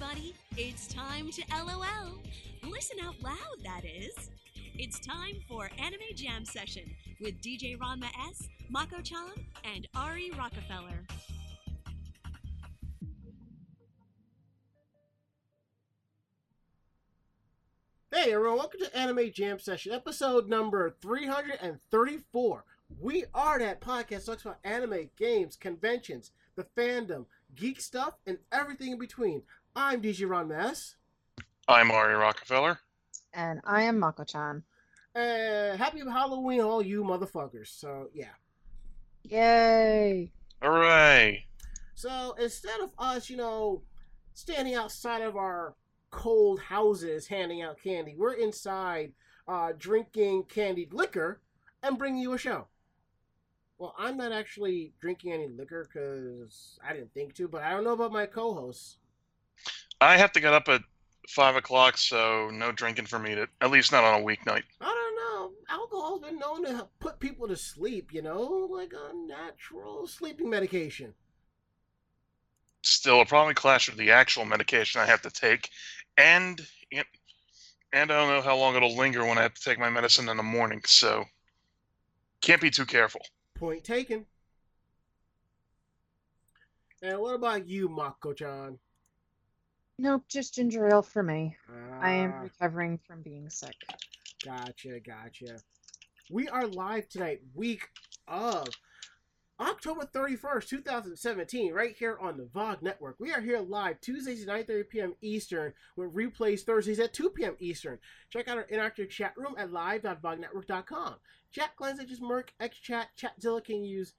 everybody. It's time to LOL. Listen out loud, that is. It's time for Anime Jam Session with DJ Ranma S, Mako Chan, and Ari Rockefeller. Hey everyone, welcome to Anime Jam Session, episode number 334. We are that podcast that talks about anime, games, conventions, the fandom, geek stuff, and everything in between. I'm DJ Ranma S. I'm Ari Rockefeller. And I am Mako-chan. And happy Halloween, all you motherfuckers. So, yeah. Yay! Hooray! So, instead of us, you know, standing outside of our cold houses handing out candy, we're inside uh, drinking candied liquor and bringing you a show. Well, I'm not actually drinking any liquor because I didn't think to, but I don't know about my co hosts. I have to get up at five o'clock, so no drinking for me. To, at least not on a weeknight. I don't know. Alcohol's been known to put people to sleep, you know, like a natural sleeping medication. Still, it'll probably clash with the actual medication I have to take, and and I don't know how long it'll linger when I have to take my medicine in the morning. So, can't be too careful. Point taken. And what about you, Mako-chan? Nope, just ginger ale for me. I am Ah, recovering from being sick. Gotcha, gotcha. We are live tonight, week of October 31st, 2017, right here on the VOG Network. We are here live Tuesdays at 9.30 p.m. Eastern, with replays Thursdays at 2 p.m. Eastern. Check out our interactive chat room at live.vognetwork.com. Chat as mIRC, XChat, Chatzilla can use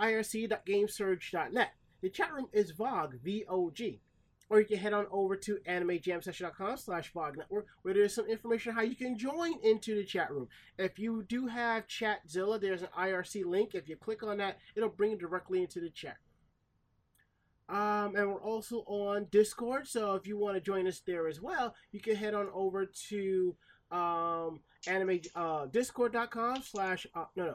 irc.gamesurge.net. The chat room is VOG, V-O-G or you can head on over to animejamsession.com slash VOG network where there's some information how you can join into the chat room. If you do have Chatzilla, there's an IRC link. If you click on that, it'll bring you directly into the chat. Um, and we're also on Discord, so if you want to join us there as well, you can head on over to um, anime uh, discord.com slash uh, no no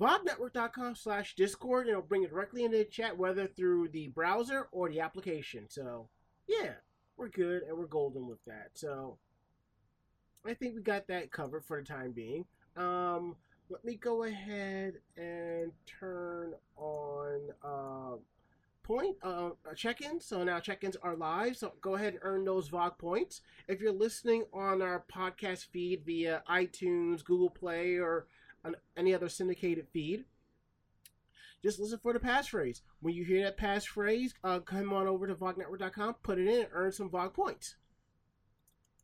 vognetwork.com slash discord. It'll bring it directly into the chat whether through the browser or the application. So yeah we're good and we're golden with that. So i think we got that covered for the time being. Um let me go ahead and turn on uh point uh check-ins. So now check-ins are live. So go ahead and earn those vog points. If you're listening on our podcast feed via itunes google play or on any other syndicated feed. Just listen for the passphrase. When you hear that passphrase, uh, come on over to vognetwork.com, put it in, and earn some VOG points.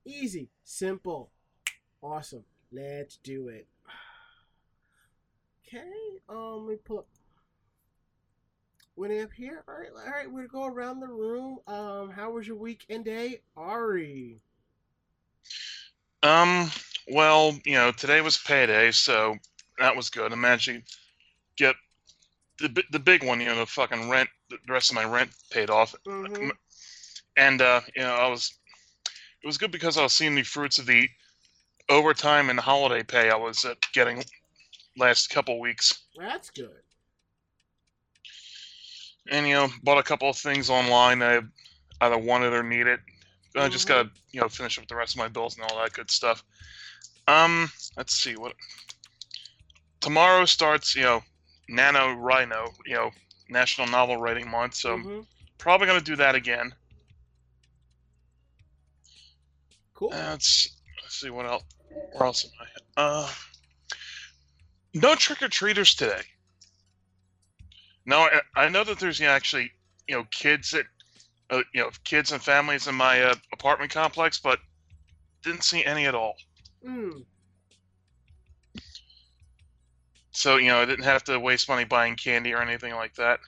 Easy, simple, awesome. Let's do it. Okay, um, let me pull up. Winnie up here. All right, all right. We're gonna go around the room. Um, how was your weekend day, Ari? Um, well, you know, today was payday, so that was good. I managed to get the the big one, you know, the fucking rent, the rest of my rent paid off, Mm-hmm. and uh, you know, I was it was good because I was seeing the fruits of the overtime and holiday pay I was uh, getting last couple weeks, That's good. and you know, bought a couple of things online I either wanted or needed. I just Mhm. gotta you know finish up the rest of my bills and all that good stuff. Um, let's see what tomorrow starts. You know, NaNoWriMo. You know, National Novel Writing Month. So I'm Mhm. probably gonna do that again. Cool. Uh, let's, let's see what else. Where else am I? Uh, no trick or treaters today. No, I, I know that there's you know, actually you know kids that uh, you know kids and families in my uh, apartment complex, but didn't see any at all. Mm. So you know I didn't have to waste money buying candy or anything like that.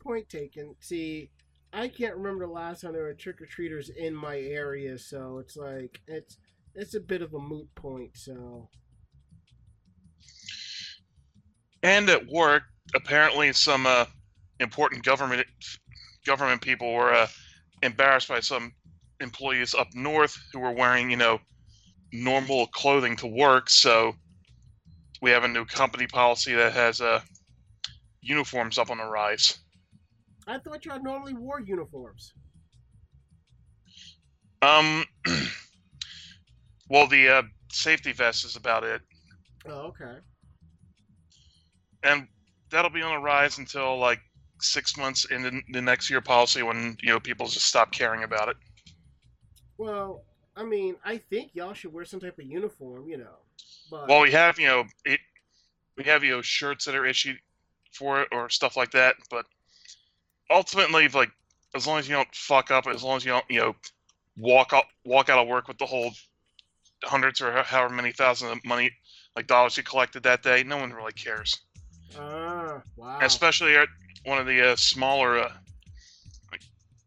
Point taken. See, I can't remember the last time there were trick or treaters in my area, so it's like it's it's a bit of a moot point. So And at work, apparently some uh, important government government people were uh, embarrassed by some employees up north who were wearing, you know, normal clothing to work. So we have a new company policy that has uh, uniforms up on the rise. I thought y'all normally wore uniforms. Um, well, the uh, safety vest is about it, Oh, okay. and that'll be on the rise until like six months into the next year policy when you know people just stop caring about it. Well, I mean, I think y'all should wear some type of uniform, you know. But Well, we have you know it, we have you know shirts that are issued for it or stuff like that, but ultimately, like as long as you don't fuck up, as long as you don't you know walk out walk out of work with the whole hundreds or however many thousands of money like dollars you collected that day, no one really cares. ah, wow. especially at one of the uh, smaller, uh, like,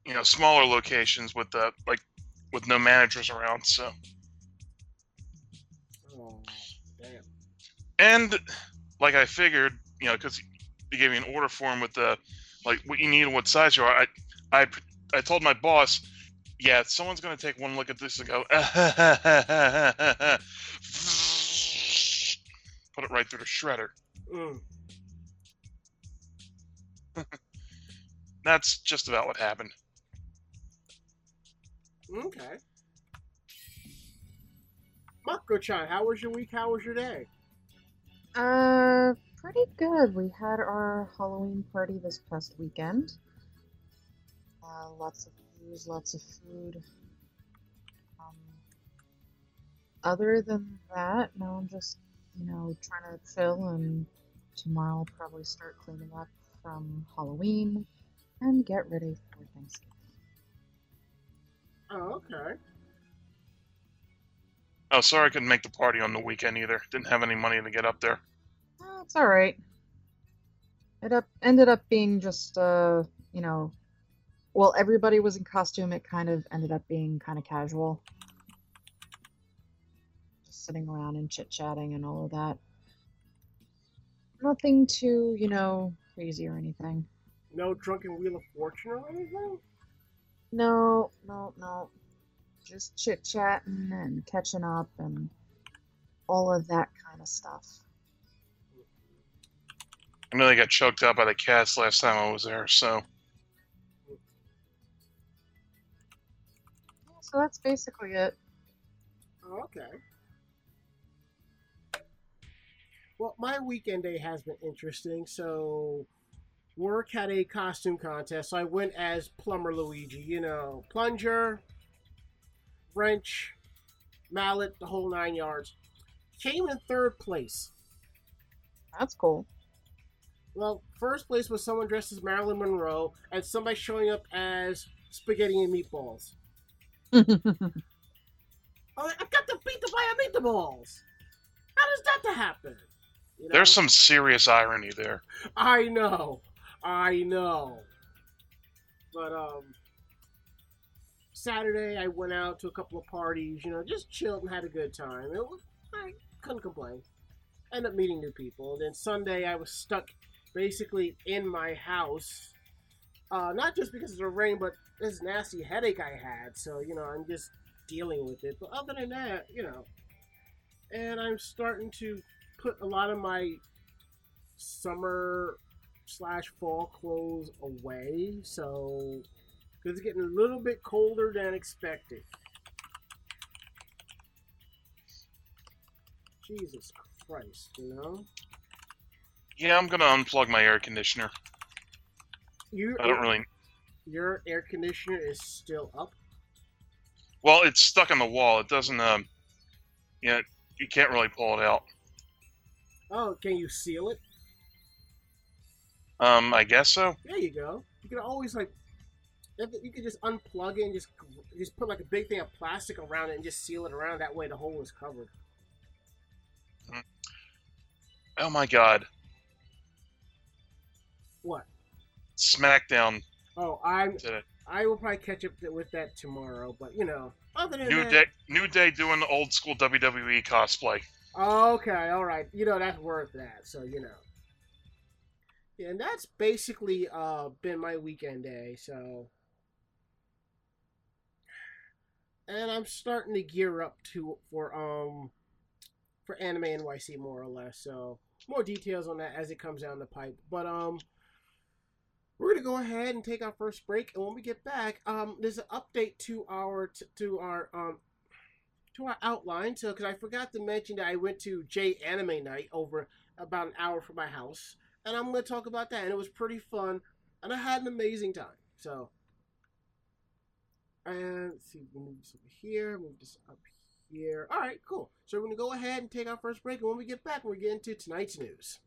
you know, smaller locations with uh, like with no managers around. So, Oh, damn. and like I figured, you know, because they gave me an order form with the like what you need and what size you are. I I I told my boss, yeah, someone's gonna take one look at this and go, put it right through the shredder. That's just about what happened. Okay. Mako-chan, how was your week? How was your day? Uh, pretty good. We had our Halloween party this past weekend. Uh, lots of booze, lots of food. Um, other than that, now I'm just, you know, trying to chill and tomorrow I'll probably start cleaning up from Halloween and get ready for Thanksgiving. Oh, okay. Oh, sorry I couldn't make the party on the weekend either. Didn't have any money to get up there. Uh, it's all right. It up ended up being just uh, you know, well, everybody was in costume. It kind of ended up being kind of casual, just sitting around and chit chatting and all of that. Nothing too, you know, crazy or anything. No drunken wheel of fortune or anything? No, no, no. Just chit chatting and catching up and all of that kind of stuff. I know they got choked out by the cats last time I was there, so Yeah, so that's basically it. Oh, okay. Well, my weekend day has been interesting. So, work had a costume contest. So I went as Plumber Luigi. You know, plunger, wrench, mallet, the whole nine yards. Came in third place. That's cool. Well, first place was someone dressed as Marilyn Monroe, and somebody showing up as spaghetti and meatballs. I'm like, oh, I've got to beat the fire meatballs. How does that to happen? You know? there's some serious irony there. I know, I know. But um, Saturday I went out to a couple of parties. You know, just chilled and had a good time. It was, I couldn't complain. End up meeting new people. And then Sunday I was stuck basically in my house. Uh, not just because of the rain, but this nasty headache I had. So you know, I'm just dealing with it. But other than that, you know, and I'm starting to put a lot of my summer slash fall clothes away. So, because it's getting a little bit colder than expected. Jesus Christ, you know? Yeah, I'm gonna unplug my air conditioner. You, I don't really. Your air conditioner is still up. Well, it's stuck on the wall. It doesn't. Um, yeah, you can't really pull it out. Oh, can you seal it? Um, I guess so. There you go. You can always like, you could just unplug it and just just put like a big thing of plastic around it and just seal it around. That way, the hole is covered. Oh my God, What? SmackDown Oh, I'm. today. I will probably catch up with that tomorrow. But you know, other than New that, day, new day doing the old school WWE cosplay. Okay, all right. You know that's worth that. So you know. Yeah, and that's basically uh been my weekend day. So. And I'm starting to gear up to for um for anime NYC more or less. So more details on that as it comes down the pipe. But um We're gonna go ahead and take our first break, and when we get back, um, there's an update to our t- to our um to our outline. So, because I forgot to mention that I went to J Anime Night over about an hour from my house, and I'm gonna talk about that. And it was pretty fun, and I had an amazing time. So, and let's see, move this over here, move this up here. All right, cool. So we're gonna go ahead and take our first break, and when we get back, we're getting to tonight's news.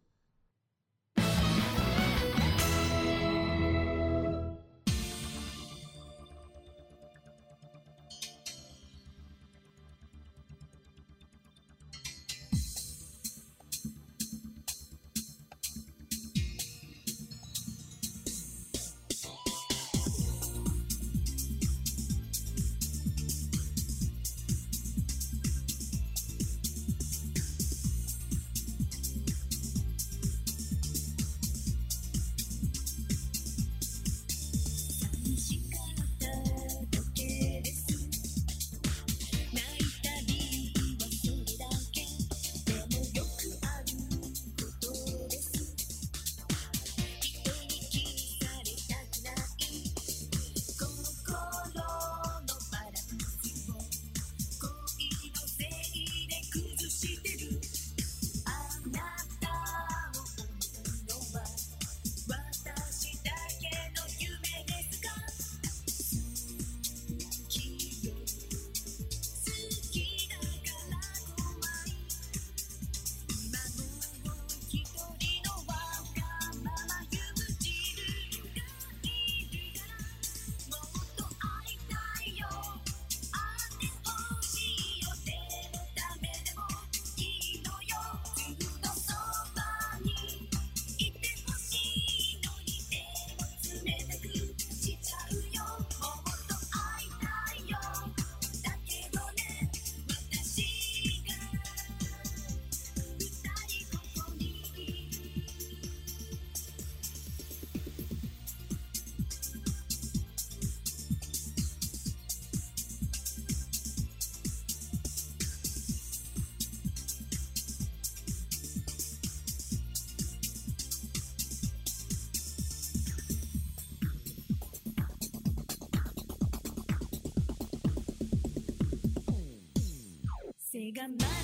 干杯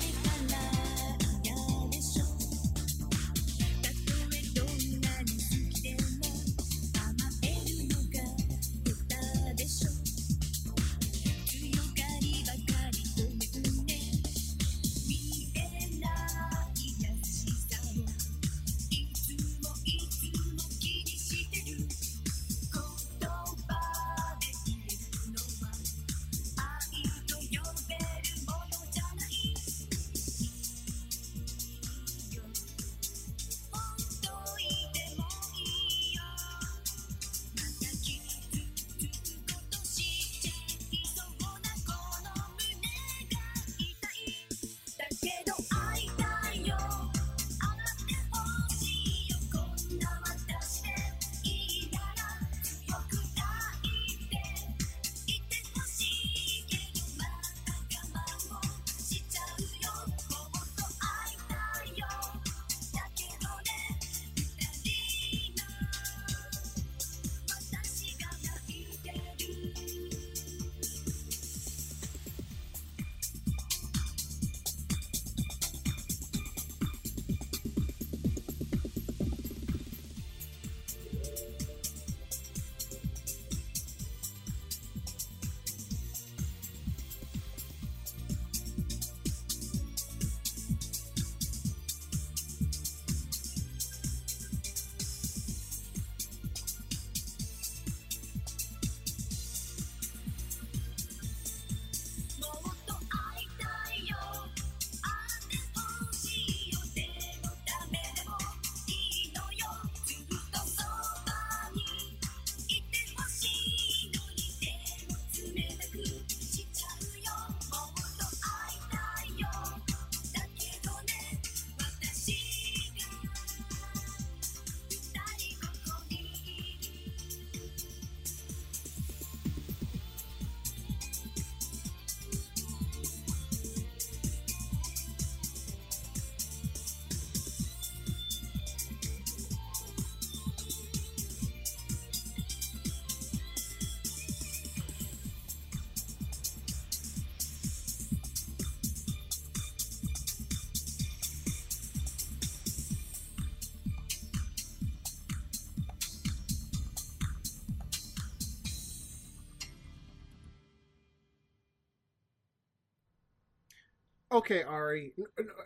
Okay, Ari.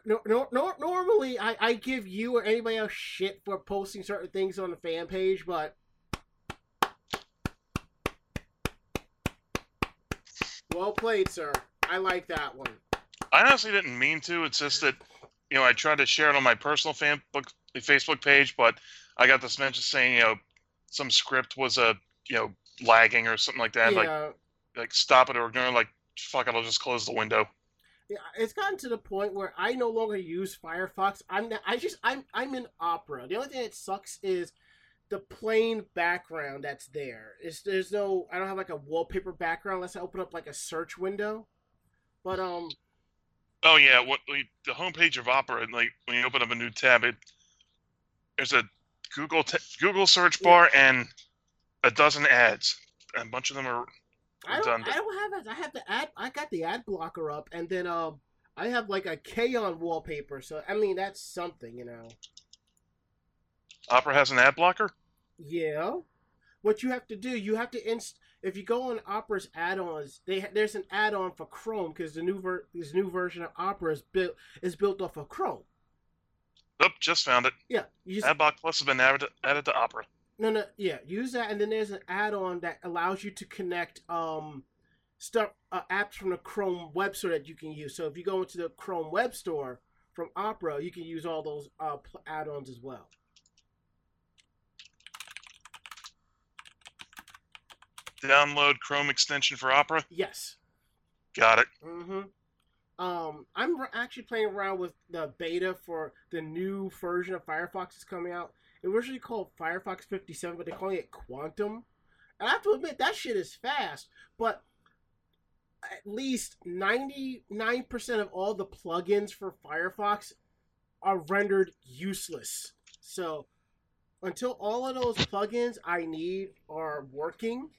No, no, no. Normally, I, I give you or anybody else shit for posting certain things on the fan page, but well played, sir. I like that one. I honestly didn't mean to. It's just that, you know, I tried to share it on my personal fan book, Facebook page, but I got this message saying, you know, some script was a, you know, lagging or something like that. Like, yeah, like stop it or ignore. Like, fuck it, I'll just close the window. Yeah. It's gotten to the point where I no longer use Firefox. I'm not, I just I'm I'm in Opera. The only thing that sucks is the plain background that's there. Is there's no I don't have like a wallpaper background unless I open up like a search window. But um Oh yeah, what like, the homepage of Opera, and like when you open up a new tab, it there's a Google t- Google search bar and a dozen ads. And a bunch of them are I don't. I don't have. I have the ad. I got the ad blocker up, and then um, I have like a K-On wallpaper. So I mean, that's something, you know. Opera has an ad blocker. Yeah. What you have to do, you have to inst. If you go on Opera's add-ons, they ha- there's an add-on for Chrome because the new ver- this new version of Opera is built is built off of Chrome. Nope, just found it. Yeah. Just, Adblock Plus has been added, added to Opera. No, no, yeah, use that, and then there's an add-on that allows you to connect um stuff uh, apps from the Chrome Web Store that you can use. So if you go into the Chrome Web Store from Opera, you can use all those uh, add-ons as well. Download Chrome extension for Opera. Yes. Got it. Mm-hmm. Um, I'm actually playing around with the beta for the new version of Firefox that's coming out. It was originally called Firefox 57, but they're calling it Quantum. And I have to admit, that shit is fast, but at least 99% of all the plugins for Firefox are rendered useless. So until all of those plugins I need are working,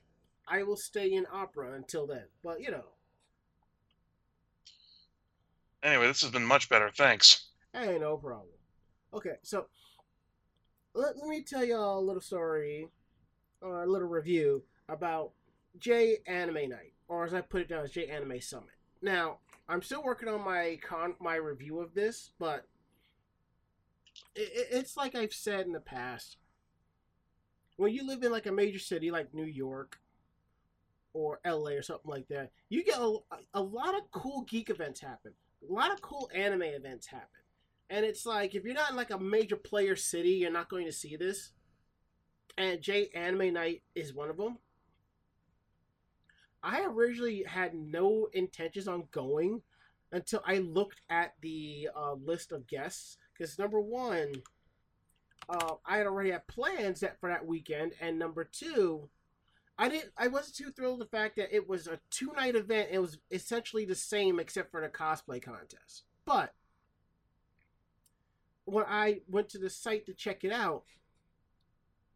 I will stay in Opera until then. But you know, Anyway, this has been much better. Thanks. Hey, no problem. Okay, so let, let me tell y'all a little story or a little review about J Anime Night, or as I put it down, as J Anime Summit. Now, I'm still working on my con my review of this, but it, it, it's like I've said in the past. When you live in like a major city like New York or LA or something like that, you get a, a lot of cool geek events happen. A lot of cool anime events happen. And it's like if you're not in like a major player city, you're not going to see this. And J Anime Night is one of them. I originally had no intentions on going until I looked at the uh, list of guests. Because number one, uh, I had already had plans that for that weekend, and number two, I didn't. I wasn't too thrilled the fact that it was a two night event. It was essentially the same except for the cosplay contest. But when I went to the site to check it out,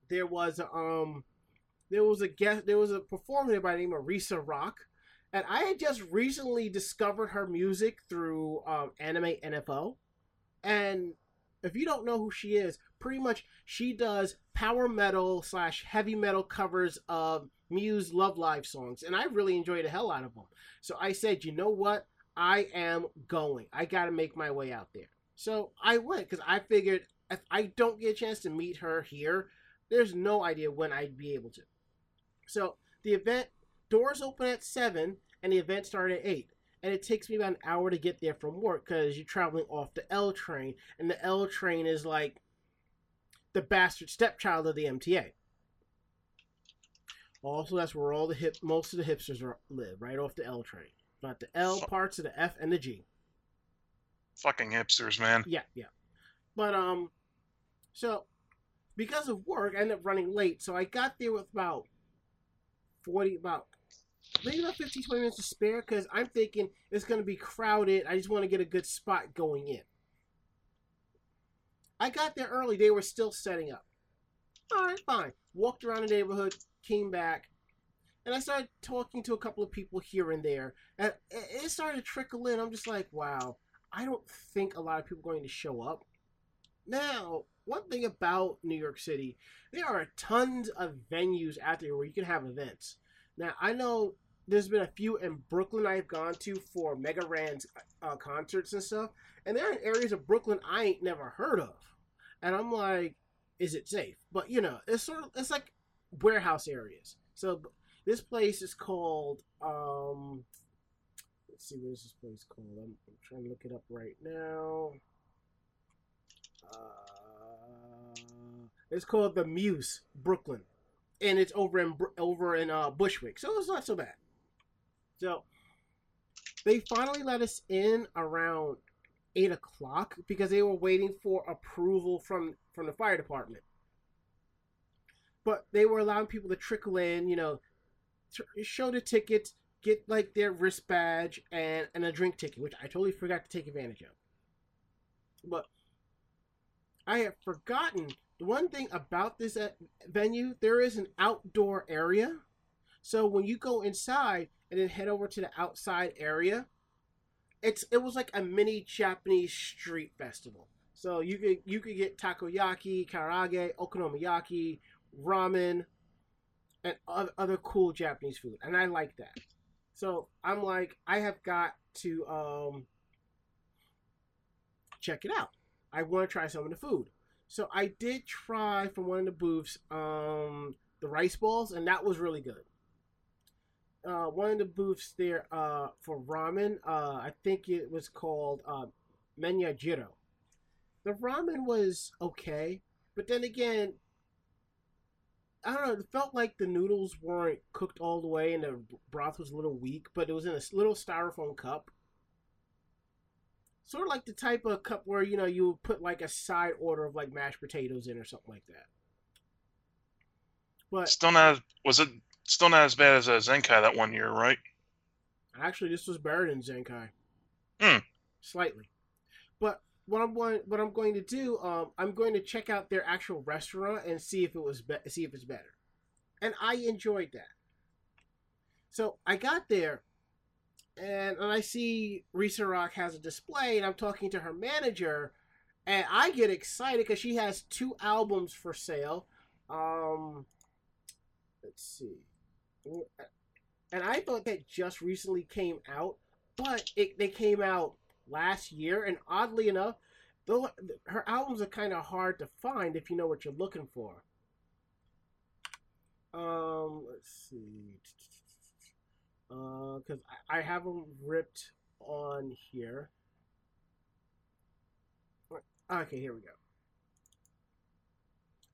there was a, um there was a guest there was a performer by the name of Risa Rock. And I had just recently discovered her music through um, Anime NFO. And if you don't know who she is, pretty much she does power metal slash heavy metal covers of Muse Love Live songs. And I really enjoy the hell out of them. So I said, you know what? I am going. I got to make my way out there. So I went because I figured if I don't get a chance to meet her here, there's no idea when I'd be able to. So the event doors open at 7 and the event started at 8 and it takes me about an hour to get there from work because you're traveling off the l train and the l train is like the bastard stepchild of the mta also that's where all the hip most of the hipsters are, live right off the l train. Not the l parts of the f and the g Fucking hipsters, man. yeah yeah. But um so because of work i ended up running late so i got there with about 40 about maybe about 15 20 minutes to spare because i'm thinking it's going to be crowded. I just want to get a good spot going in. I got there early. They were still setting up. All right fine. Walked around the neighborhood came back and i started talking to a couple of people here and there. And it started to trickle in. I'm just like wow i don't think a lot of people are going to show up now one thing about new york city there are tons of venues out there where you can have events now I know there's been a few in Brooklyn I've gone to for Mega Ran's uh, concerts and stuff, and they're in areas of Brooklyn I ain't never heard of, and I'm like, is it safe? But you know, it's sort of it's like warehouse areas. So this place is called um, let's see what is this place called. I'm, I'm trying to look it up right now. Uh, it's called the Muse Brooklyn, and it's over in over in uh, Bushwick, so it's not so bad. So they finally let us in around eight o'clock because they were waiting for approval from from the fire department. But they were allowing people to trickle in, you know, show the tickets, get like their wrist badge and and a drink ticket, which I totally forgot to take advantage of. But I have forgotten the one thing about this uh, venue. There is an outdoor area, so when you go inside and then head over to the outside area, it's it was like a mini Japanese street festival. So you could you could get takoyaki, karaage, okonomiyaki, ramen, and other cool Japanese food, and I like that. So I'm like, I have got to um, check it out. I want to try some of the food. So I did try from one of the booths um, the rice balls, and that was really good. Uh, one of the booths there uh, for ramen, uh, I think it was called uh, Menyajiro. The ramen was okay, but then again, I don't know. It felt like the noodles weren't cooked all the way, and the broth was a little weak. But it was in a little styrofoam cup, sort of like the type of cup where you know you would put like a side order of like mashed potatoes in or something like that. But still not was it still not as bad as a Zenkai that one year, right? Actually, this was better than Zenkai. Hmm. Slightly, but what I'm going what I'm going to do, um, I'm going to check out their actual restaurant and see if it was be- see if it's better, and I enjoyed that. So I got there, and, and I see Risa Rock has a display, and I'm talking to her manager, and I get excited because she has two albums for sale. Um, let's see, and I thought that just recently came out, but it, they came out last year, and oddly enough, though her albums are kind of hard to find if you know what you're looking for. Um, let's see, uh, because I, have them ripped on here. Okay, here we go.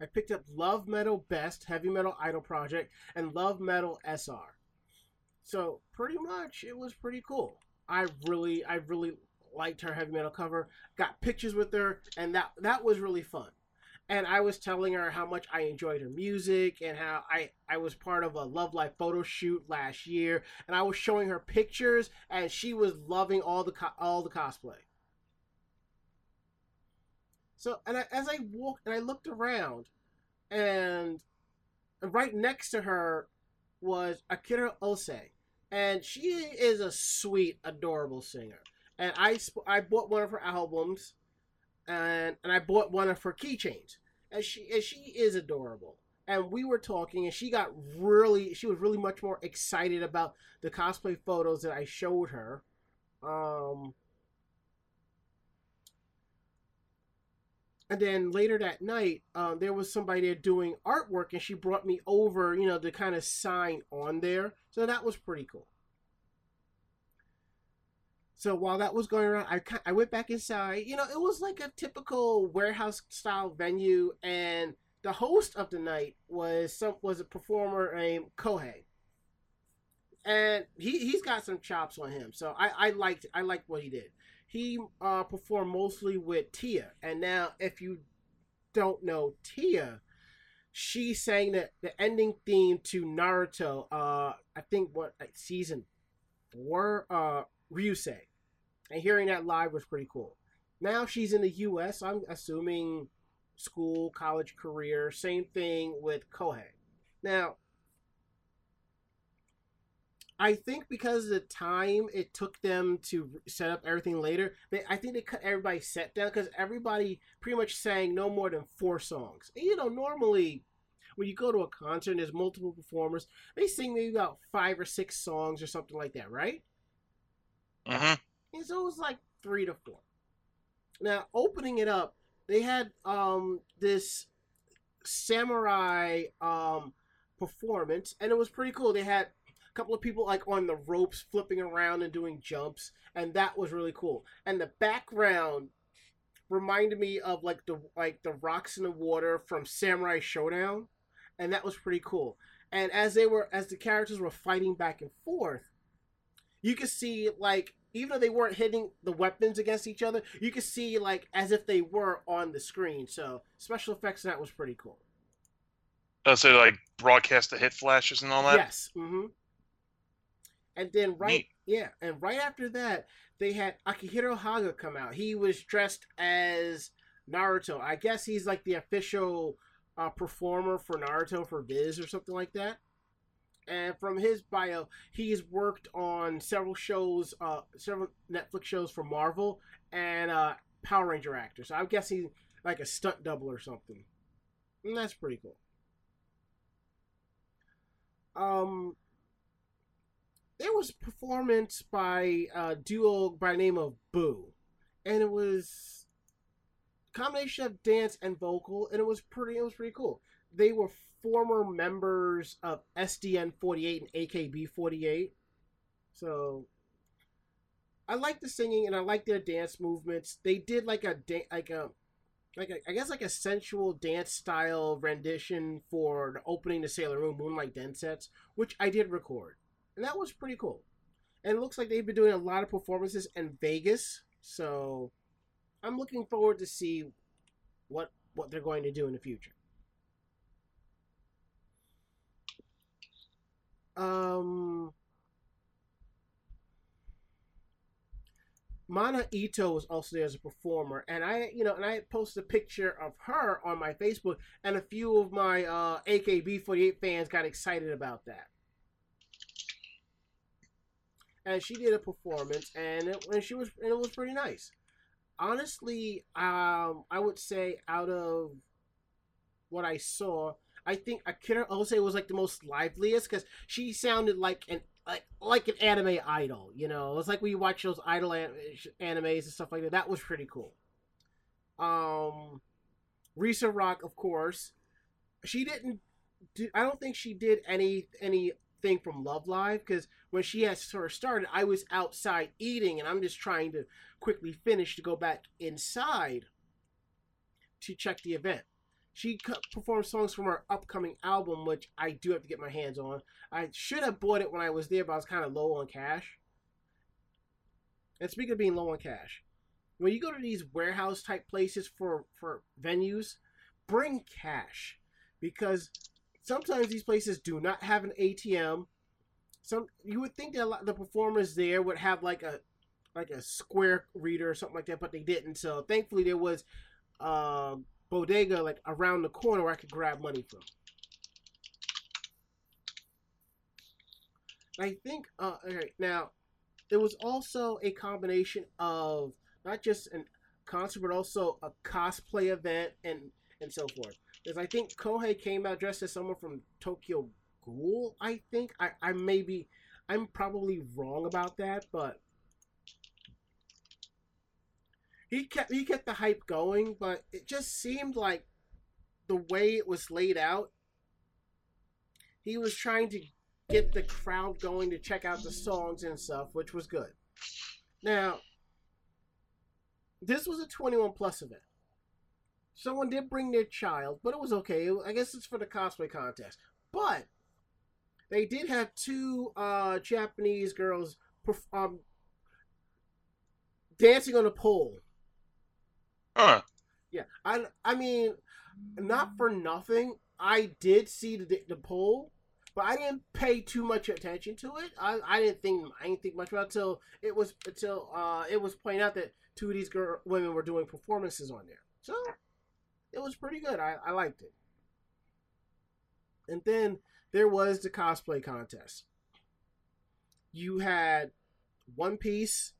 I picked up Love Metal Best Heavy Metal Idol Project and Love Metal SR. So pretty much it was pretty cool. I really I really liked her heavy metal cover, got pictures with her, and that that was really fun. And I was telling her how much I enjoyed her music and how I, I was part of a Love Live photo shoot last year, and I was showing her pictures, and she was loving all the all the cosplay. So, and I, as I walked and I looked around, and right next to her was Akira Ose, and she is a sweet, adorable singer and I I bought one of her albums, and and I bought one of her keychains, and she and she is adorable. And we were talking, and she got really she was really much more excited about the cosplay photos that I showed her. Um, and then later that night, um, there was somebody there doing artwork, and she brought me over, you know, to kind of sign on there. So that was pretty cool. So while that was going around, I I went back inside. You know, it was like a typical warehouse style venue, and the host of the night was some was a performer named Kohei, and he he's got some chops on him. So I I liked I liked what he did. He uh, performed mostly with Tia, and now if you don't know Tia, she sang the, the ending theme to Naruto. Uh, I think what like season four. Uh, Ryusei. And hearing that live was pretty cool. Now she's in the US, I'm assuming school, college career, same thing with Kohei. Now, I think because of the time it took them to set up everything later, they, I think they cut everybody's set down because everybody pretty much sang no more than four songs. And, you know, normally when you go to a concert and there's multiple performers, they sing maybe about five or six songs or something like that, right? Hmm And so it was like three to four. Now, opening it up, they had um this samurai um performance, and it was pretty cool. They had a couple of people like on the ropes flipping around and doing jumps, and that was really cool. And the background reminded me of like the like the rocks in the water from Samurai Shodown, and that was pretty cool. And as they were as the characters were fighting back and forth, you could see like even though they weren't hitting the weapons against each other, you could see like as if they were on the screen. So special effects that was pretty cool. Uh, so like broadcast the hit flashes and all that. Yes. Mm-hmm. And then right, Neat. yeah, and right after that, they had Akihiro Haga come out. He was dressed as Naruto. I guess he's like the official uh, performer for Naruto for Viz or something like that. And from his bio, he's worked on several shows, uh, several Netflix shows for Marvel and uh, Power Ranger actor. So I'm guessing like a stunt double or something. And that's pretty cool. Um, there was a performance by a duo by name of Boo, and it was combination of dance and vocal, and it was pretty. It was pretty cool. They were former members of SDN 48 and AKB 48, so I like the singing and I like their dance movements. They did like a da- like a like a, I guess like a sensual dance style rendition for the opening to Sailor Moon Moonlight Densetsu, which I did record, and that was pretty cool. And it looks like they've been doing a lot of performances in Vegas, so I'm looking forward to see what what they're going to do in the future. Um, Mana Ito was also there as a performer, and I, you know, and I posted a picture of her on my Facebook, and a few of my uh, AKB48 fans got excited about that. And she did a performance, and it, and she was, and it was pretty nice. Honestly, um, I would say out of what I saw, I think Akira Ose was like the most liveliest because she sounded like an like like an anime idol. You know, it's like you watch those idol an- animes and stuff like that. That was pretty cool. Um, Risa Rock, of course, she didn't. Do, I don't think she did any anything from Love Live because when she had sort of started, I was outside eating and I'm just trying to quickly finish to go back inside to check the event. She performed songs from her upcoming album, which I do have to get my hands on. I should have bought it when I was there, but I was kind of low on cash. And speaking of being low on cash, when you go to these warehouse type places for for venues, bring cash because sometimes these places do not have an ATM. Some you would think that a lot, the performers there would have like a like a square reader or something like that, but they didn't. So thankfully there was uh, bodega like around the corner where I could grab money from. I think uh okay, now it was also a combination of not just a concert but also a cosplay event and and so forth. Because I think Kohei came out dressed as someone from Tokyo Ghoul, I think. I, I may be I'm probably wrong about that, but he kept he kept the hype going, but it just seemed like the way it was laid out, he was trying to get the crowd going to check out the songs and stuff, which was good. Now, this was a 21 plus event. Someone did bring their child, but it was okay. I guess it's for the cosplay contest. But they did have two uh, Japanese girls um, dancing on a pole. Huh. Yeah, I, I mean, not for nothing. I did see the the poll, but I didn't pay too much attention to it. I, I didn't think I didn't think much about it until it was until uh it was pointed out that two of these girl women were doing performances on there. So it was pretty good. I, I liked it. And then there was the cosplay contest. You had One Piece,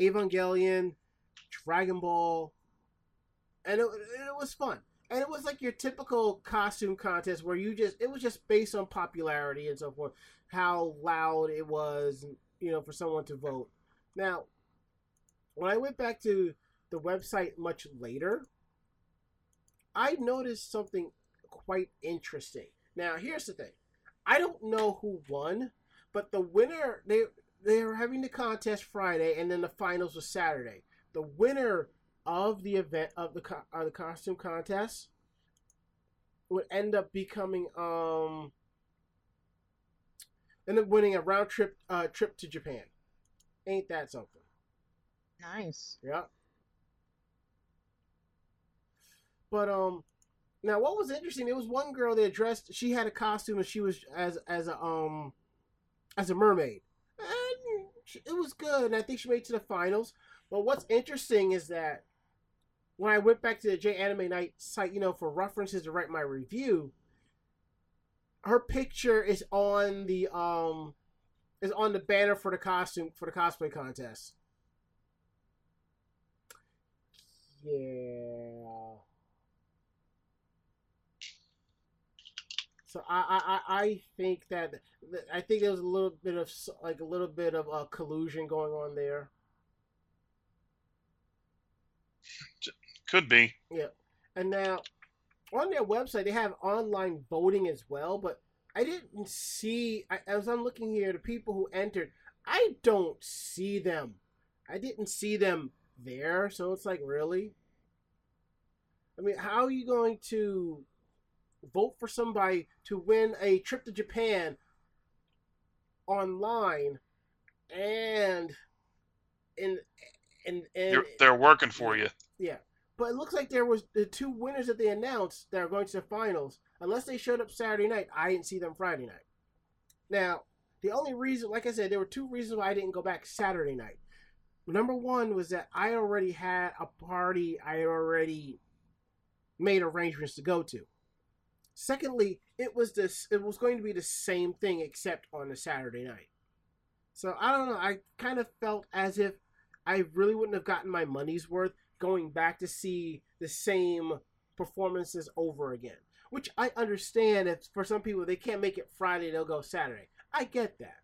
Evangelion, Dragon Ball, and it, it was fun. and it was like your typical costume contest where you just it was just based on popularity and so forth, how loud it was, you know, for someone to vote. Now, when I went back to the website much later, I noticed something quite interesting. Now, here's the thing. I don't know who won, but the winner they they were having the contest Friday and then the finals was Saturday. The winner of the event of the co- the costume contest would end up becoming um end up winning a round trip uh trip to Japan. Ain't that something? Nice. Yeah. But um, now what was interesting? it was one girl that dressed. She had a costume and she was as as a um as a mermaid. And it was good, and I think she made it to the finals. But what's interesting is that when I went back to the J Anime Night site, you know, for references to write my review, her picture is on the um is on the banner for the costume for the cosplay contest. Yeah. So I, I, I think that I think there was a little bit of like a little bit of uh, collusion going on there. Could be. Yeah. And now on their website they have online voting as well, but I didn't see I, as I'm looking here the people who entered. I don't see them. I didn't see them there, so it's like really. I mean, how are you going to vote for somebody to win a trip to Japan online and in and and They're, they're working for you. yeah. But it looks like there was the two winners that they announced that are going to the finals. Unless they showed up Saturday night, I didn't see them Friday night. Now, the only reason, like I said, there were two reasons why I didn't go back Saturday night. Number one was that I already had a party I had already made arrangements to go to. Secondly, it was this it was going to be the same thing except on a Saturday night. So I don't know, I kind of felt as if I really wouldn't have gotten my money's worth going back to see the same performances over again. Which I understand if for some people they can't make it Friday, they'll go Saturday. I get that.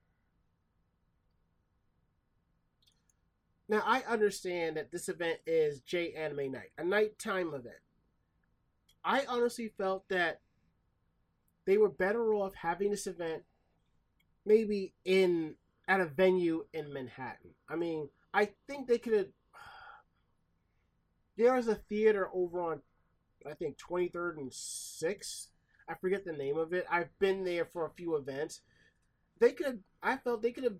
Now I understand that this event is J Anime Night, a nighttime event. I honestly felt that they were better off having this event maybe in at a venue in Manhattan. I mean, I think they could have there is a theater over on I think 23rd and 6th. I forget the name of it. I've been there for a few events. They could have I felt they could have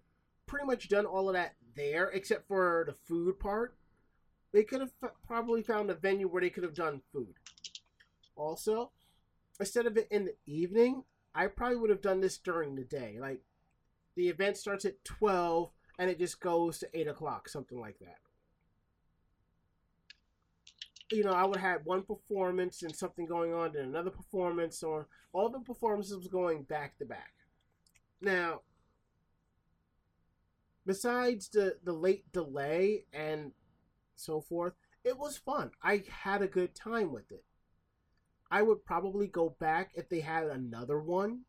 pretty much done all of that there except for the food part. They could have f- probably found a venue where they could have done food. Also, instead of it in the evening, I probably would have done this during the day. Like the event starts at 12 and it just goes to 8 o'clock, something like that you know, I would have had one performance and something going on, then another performance, or all the performances was going back to back. Now, besides the the late delay and so forth, it was fun. I had a good time with it. I would probably go back if they had another one.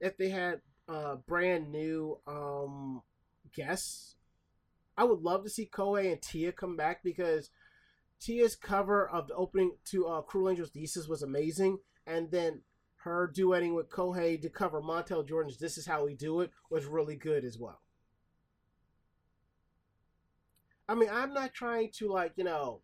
If they had uh, brand new um, guests, I would love to see Kohei and Tia come back because Tia's cover of the opening to uh, Cruel Angels Thesis was amazing, and then her duetting with Kohei to cover Montel Jordan's "This Is How We Do It" was really good as well. I mean, I'm not trying to like you know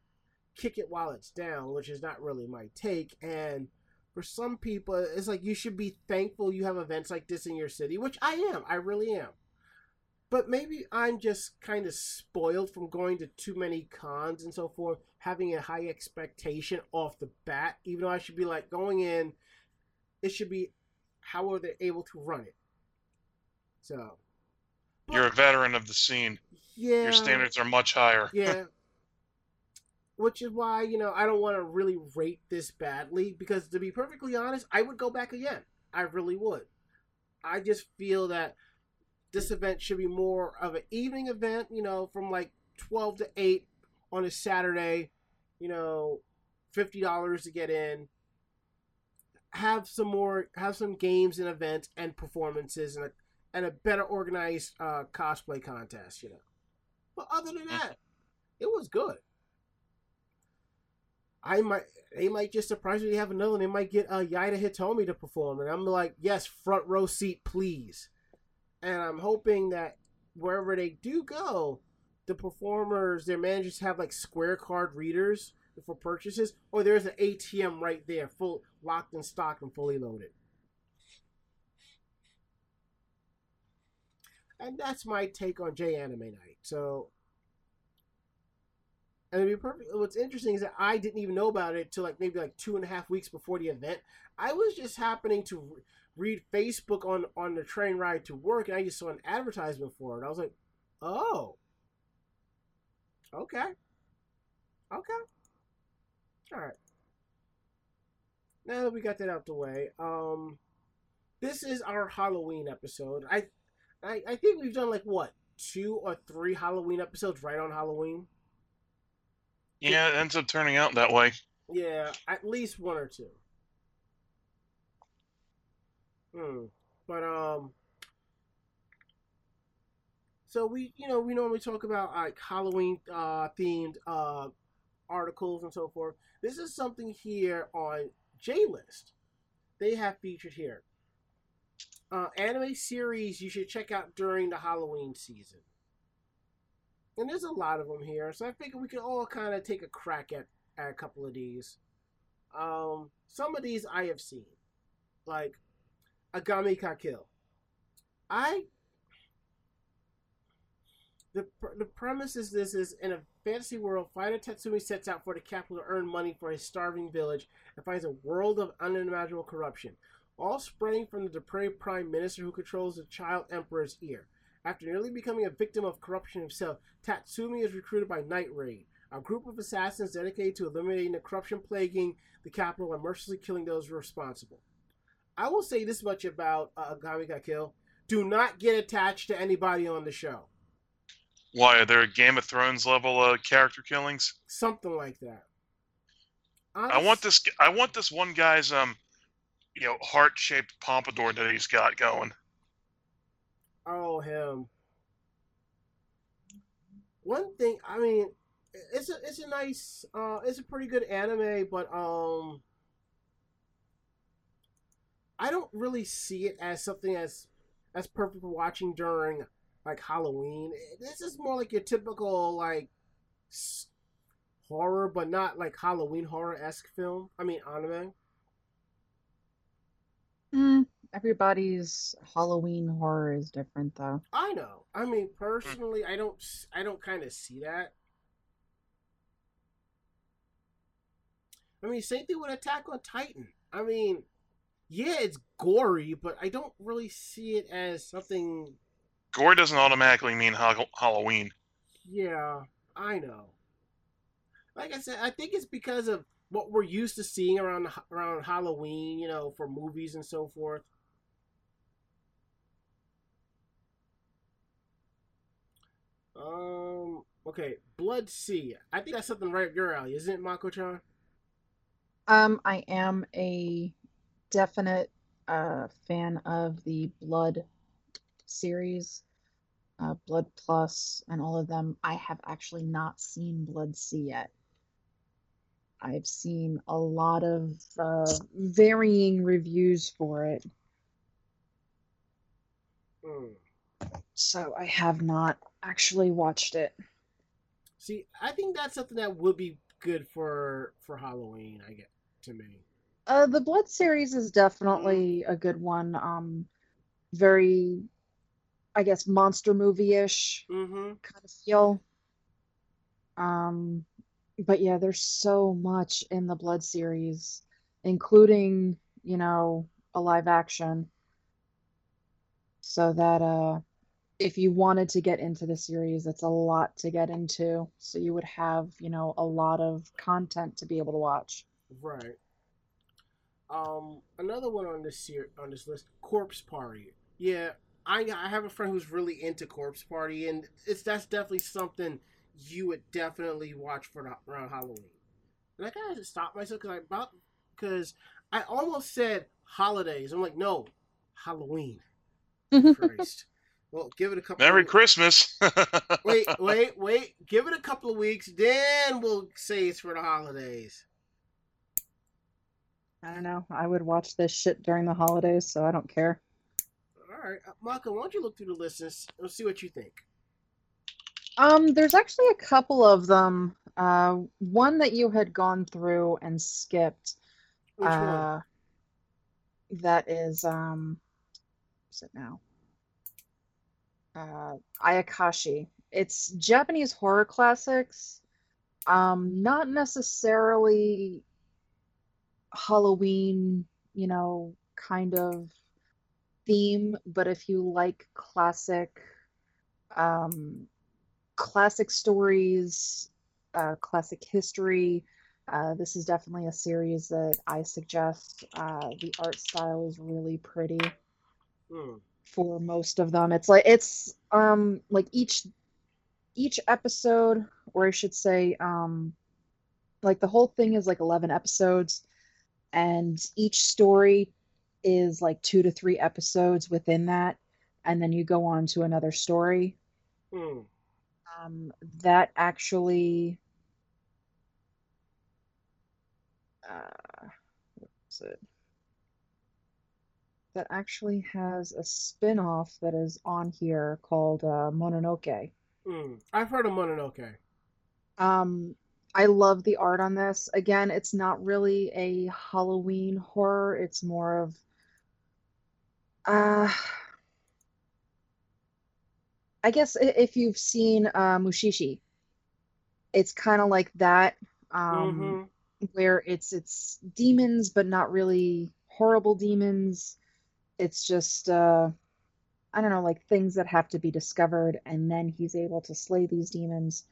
kick it while it's down, which is not really my take. And for some people, it's like you should be thankful you have events like this in your city, which I am. I really am. But maybe I'm just kind of spoiled from going to too many cons and so forth, having a high expectation off the bat, even though I should be like going in, it should be how are they able to run it? So. You're a veteran of the scene. Yeah. Your standards are much higher. Yeah. Which is why, you know, I don't want to really rate this badly because to be perfectly honest, I would go back again. I really would. I just feel that this event should be more of an evening event, you know, from like 12 to 8 on a Saturday, you know, fifty dollars to get in. Have some more, have some games and events and performances and a and a better organized uh, cosplay contest, you know. But other than that, it was good. I might they might just surprise me. They have another one. They might get uh, Yaida Hitomi to perform, and I'm like, yes, front row seat, please. And I'm hoping that wherever they do go, the performers, their managers have like square card readers for purchases, or there's an ATM right there, full locked in stock and fully loaded. And that's my take on J Anime Night. So and to be perfect, what's interesting is that I didn't even know about it till like maybe like two and a half weeks before the event. I was just happening to read Facebook on on the train ride to work, and I just saw an advertisement for it. I was like, oh, okay, okay, all right. Now that we got that out the way, um, this is our Halloween episode. I, I, I think we've done like what two or three Halloween episodes right on Halloween. Yeah, it ends up turning out that way. Yeah, at least one or two. Hmm. But um. So we, you know, we normally talk about like Halloween uh, themed uh, articles and so forth. This is something here on J List. They have featured here. Uh, anime series you should check out during the Halloween season and there's a lot of them here, so I figure we can all kind of take a crack at, at a couple of these. Um, some of these I have seen, like Akame ga Kill. I the the premise is this is in a fantasy world, fighter Tatsumi sets out for the capital to earn money for his starving village and finds a world of unimaginable corruption, all spreading from the depraved prime minister who controls the child emperor's ear. After nearly becoming a victim of corruption himself, Tatsumi is recruited by Night Raid, a group of assassins dedicated to eliminating the corruption plaguing the capital and mercilessly killing those responsible. I will say this much about uh, Akame Ga Kill. Do not get attached to anybody on the show. Why are there Game of Thrones level uh, character killings? Something like that. I want this. I want this one guy's um, you know, heart shaped pompadour that he's got going. Oh, him. One thing, I mean, it's a it's a nice, uh, it's a pretty good anime, but um, I don't really see it as something as as perfect for watching during like Halloween. This is more like your typical like horror, but not like Halloween horror esque film. I mean anime. Mm, Everybody's Halloween horror is different, though. I know. I mean, personally, I don't. I don't kind of see that. I mean, same thing with Attack on Titan. I mean, yeah, it's gory, but I don't really see it as something. Gore doesn't automatically mean ha- Halloween. Yeah, I know. Like I said, I think it's because of what we're used to seeing around around Halloween, you know, for movies and so forth. Um. Okay, Blood-C. I think that's something right up your alley, isn't it, Mako-chan? Um, I am a definite uh fan of the Blood series, uh, Blood Plus, and all of them. I have actually not seen Blood-C yet. I've seen a lot of uh, varying reviews for it. Hmm. So I have not actually watched it. See, I think that's something that would be good for for Halloween. I get to me. Uh, the Blood series is definitely a good one. Um, very, I guess, monster movie-ish Mm-hmm. kind of feel. Um, but yeah, there's so much in the Blood series, including, you know, a live action. So that uh if you wanted to get into the series, it's a lot to get into. So you would have, you know, a lot of content to be able to watch. Right. Um, another one on this ser- on this list, Corpse Party. Yeah, I I have a friend who's really into Corpse Party, and it's that's definitely something you would definitely watch for the, around Halloween. And I gotta stop myself because I about because I almost said holidays. I'm like, no, Halloween. Christ. well, give it a couple. Merry of, Christmas. Wait, wait, wait. Give it a couple of weeks, then we'll say it's for the holidays. I don't know. I would watch this shit during the holidays, so I don't care. All right, uh, Maka, why don't you look through the list and s- and see what you think? Um, there's actually a couple of them. Uh, one that you had gone through and skipped. Which one? uh, That is um, what's it now? Uh, Ayakashi. It's Japanese horror classics. Um, not necessarily Halloween, you know, kind of theme, but if you like classic, um, classic stories, uh, classic history, uh, this is definitely a series that I suggest. Uh, the art style is really pretty Hmm. for most of them. It's like it's um like each each episode, or I should say, um like the whole thing is like 11 episodes, and each story is like two to three episodes within that, and then you go on to another story. Hmm. Um, that actually, uh, it? That actually has a spin-off that is on here called uh, Mononoke. Hmm. I've heard of Mononoke. Um, I love the art on this. Again, it's not really a Halloween horror. It's more of uh I guess if you've seen uh Mushishi, it's kind of like that. Um, mm-hmm. where it's it's demons but not really horrible demons it's just uh i don't know like things that have to be discovered and then he's able to slay these demons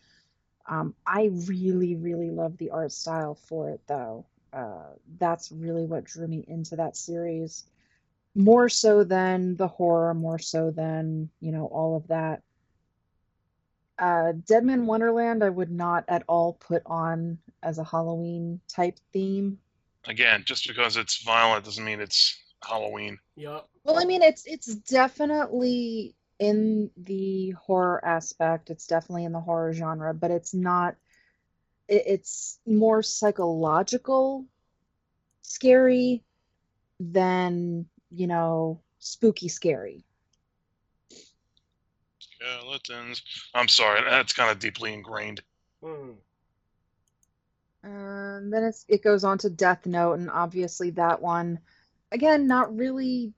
um i really really love the art style for it though uh that's really what drew me into that series more so than the horror more so than you know all of that uh, Dead Man Wonderland, I would not at all put on as a Halloween type theme. Again, just because it's violent doesn't mean it's Halloween. Yeah. Well, I mean, it's it's definitely in the horror aspect. It's definitely in the horror genre, but it's not. It, it's more psychological, scary than you know spooky scary. Yeah, Skeletons. I'm sorry, that's kind of deeply ingrained. Hmm. And then it's it goes on to Death Note, and obviously that one, again, not really,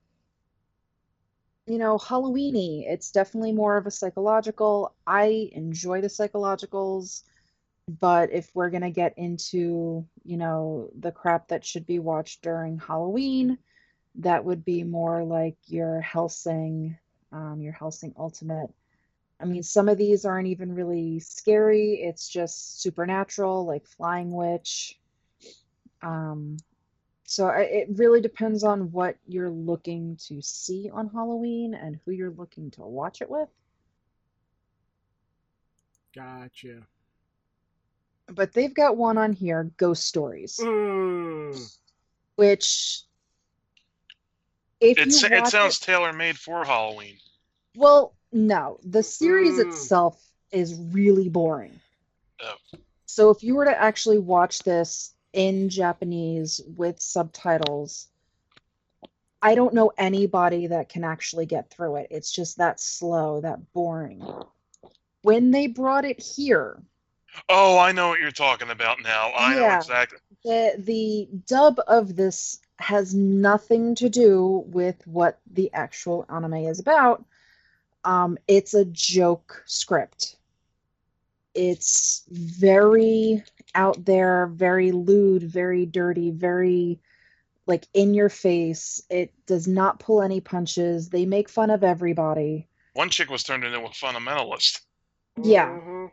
you know, Halloweeny. It's definitely more of a psychological. I enjoy the psychologicals, but if we're gonna get into, you know, the crap that should be watched during Halloween, that would be more like your Hellsing, um, your Hellsing Ultimate. I mean, some of these aren't even really scary. It's just supernatural, like Flying Witch. Um, so I, it really depends on what you're looking to see on Halloween and who you're looking to watch it with. Gotcha. But they've got one on here, Ghost Stories, Hmm. which if It's, you it watch sounds tailor made for Halloween. Well, no, the series Mm. itself is really boring. Oh. So if you were to actually watch this in Japanese with subtitles, I don't know anybody that can actually get through it. It's just that slow, that boring. When they brought it here, Oh, I know what you're talking about now. I know Yeah. exactly. the the dub of this has nothing to do with what the actual anime is about. Um, it's a joke script. It's very out there, very lewd, very dirty, very like in your face. It does not pull any punches. They make fun of everybody. One chick was turned into a fundamentalist. Yeah. Mhm.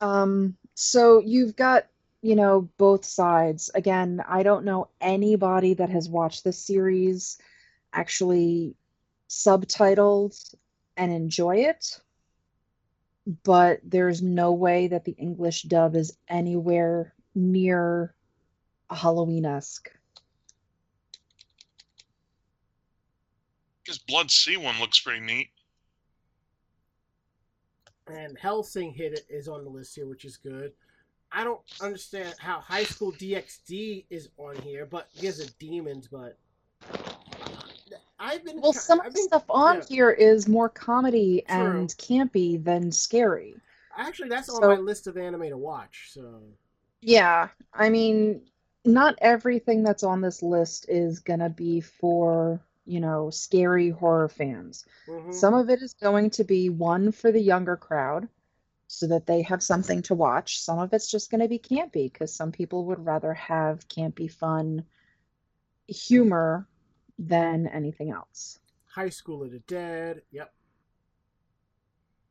Um, so you've got, you know, both sides. Again, I don't know anybody that has watched this series actually subtitled and enjoy it, but there's no way that the English dub is anywhere near Halloween esque. This Blood-C one looks pretty neat. And Hellsing hit it is on the list here, which is good. I don't understand how High School DxD is on here, but he has a demons, but I've been Well, some of I've the been- stuff on yeah. here is more comedy True. and campy than scary. Actually, that's on my list of anime to watch. So Yeah, I mean, not everything that's on this list is gonna be for, you know, scary horror fans. mhm. Some of it is going to be one for the younger crowd so that they have something to watch. Some of it's just going to be campy because some people would rather have campy, fun humor than anything else. High School of the Dead. Yep.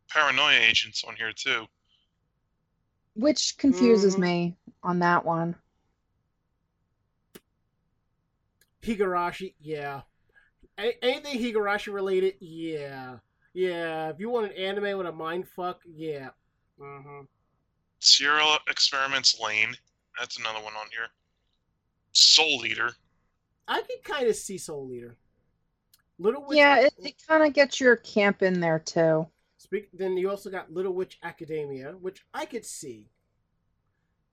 Paranoia Agents on here too. Which confuses Mhm. me on that one. Higurashi. Yeah. A- anything Higurashi related. Yeah. Yeah. If you want an anime with a mind fuck, yeah. Mm-hmm. Serial Experiments Lain. That's another one on here. Soul Eater. I can kind of see Soul Eater. Little Witch. Yeah, it, it kind of gets your camp in there too. Speak. Then you also got Little Witch Academia, which I could see.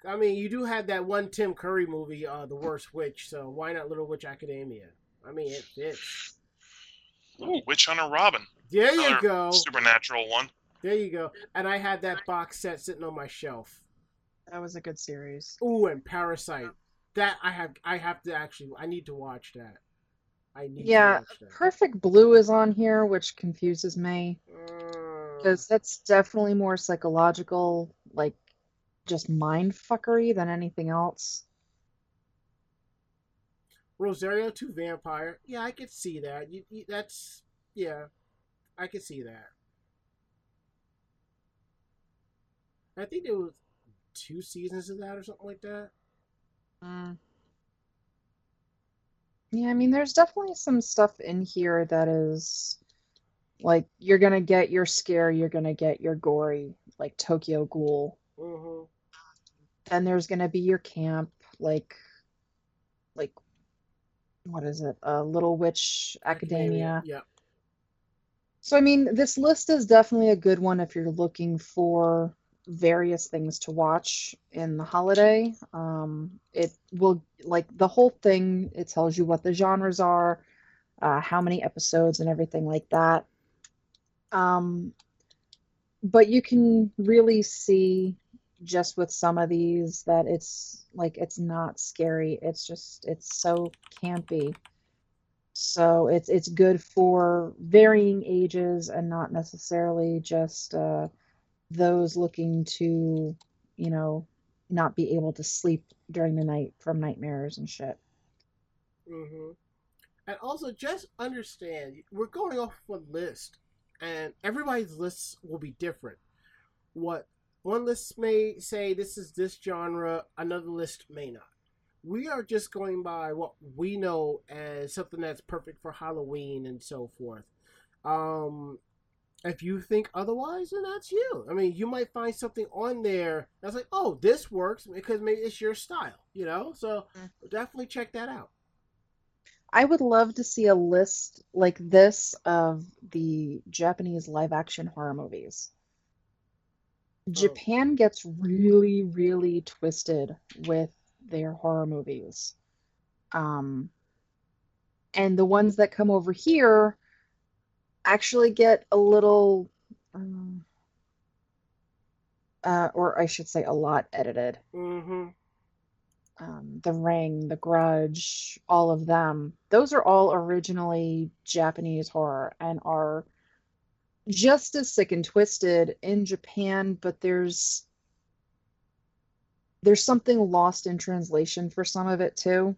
I mean, you do have that one Tim Curry movie, uh, The Worst Witch. So why not Little Witch Academia? I mean, it fits. Ooh, Witch Hunter Robin. There you go. Supernatural one. There you go. And I had that box set sitting on my shelf. That was a good series. Ooh, and Parasite. That I have. I have to actually. I need to watch that. I need Yeah, to watch that. Perfect Blue is on here, which confuses me Mm, because that's definitely more psychological, like just mind fuckery than anything else. Rosario to Vampire. Yeah, I could see that. You, you, that's yeah, I could see that. I think there was two seasons of that or something like that. Mm. Yeah, I mean, there's definitely some stuff in here that is like you're gonna get your scare, you're gonna get your gory, like Tokyo Ghoul. hmm Then there's gonna be your camp, like, like, what is it? Uh, Little Witch Academia. Yeah. So, I mean, this list is definitely a good one if you're looking for various things to watch in the holiday. Um, it will, like, the whole thing, it tells you what the genres are, uh, how many episodes, and everything like that. Um, but you can really see just with some of these that it's like it's not scary. It's just it's so campy. So it's it's good for varying ages and not necessarily just uh, those looking to, you know, not be able to sleep during the night from nightmares and shit. hmm And also, just understand, we're going off a list, and everybody's lists will be different. What one list may say this is this genre, another list may not. We are just going by what we know as something that's perfect for Halloween and so forth. Um, if you think otherwise, then that's you. I mean, you might find something on there that's like, oh, this works because maybe it's your style, you know. So Mm. definitely check that out. I would love to see a list like this of the Japanese live action horror movies. Japan gets really, really twisted with their horror movies. Um, and the ones that come over here actually get a little, um, uh, or I should say, a lot edited. Mm-hmm. um, The Ring, The Grudge, all of them. Those are all originally Japanese horror and are just as sick and twisted in Japan, but there's there's something lost in translation for some of it too.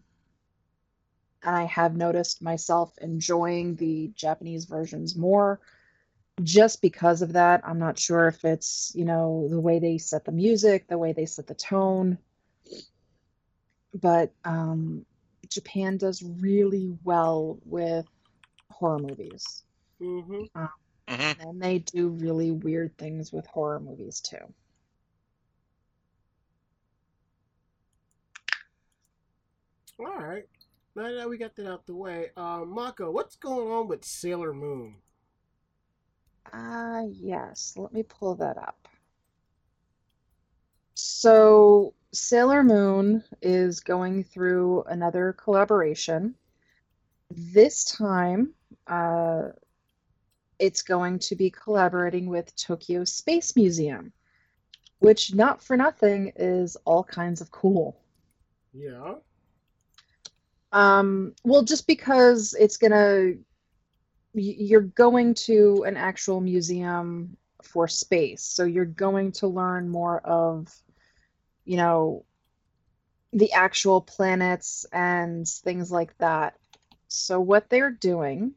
And I have noticed myself enjoying the Japanese versions more just because of that. I'm not sure if it's, you know, the way they set the music, the way they set the tone but um, Japan does really well with horror movies, Mm-hmm. hmm and they do really weird things with horror movies too. All right. Now that we got that out the way, uh, Mako, what's going on with Sailor Moon? Ah, yes. Let me pull that up. So, Sailor Moon is going through another collaboration. This time, uh, it's going to be collaborating with Tokyo Space Museum, which, not for nothing, is all kinds of cool. Yeah. Um, well, just because it's gonna, you're going to an actual museum for space, so you're going to learn more of, you know, the actual planets and things like that. So what they're doing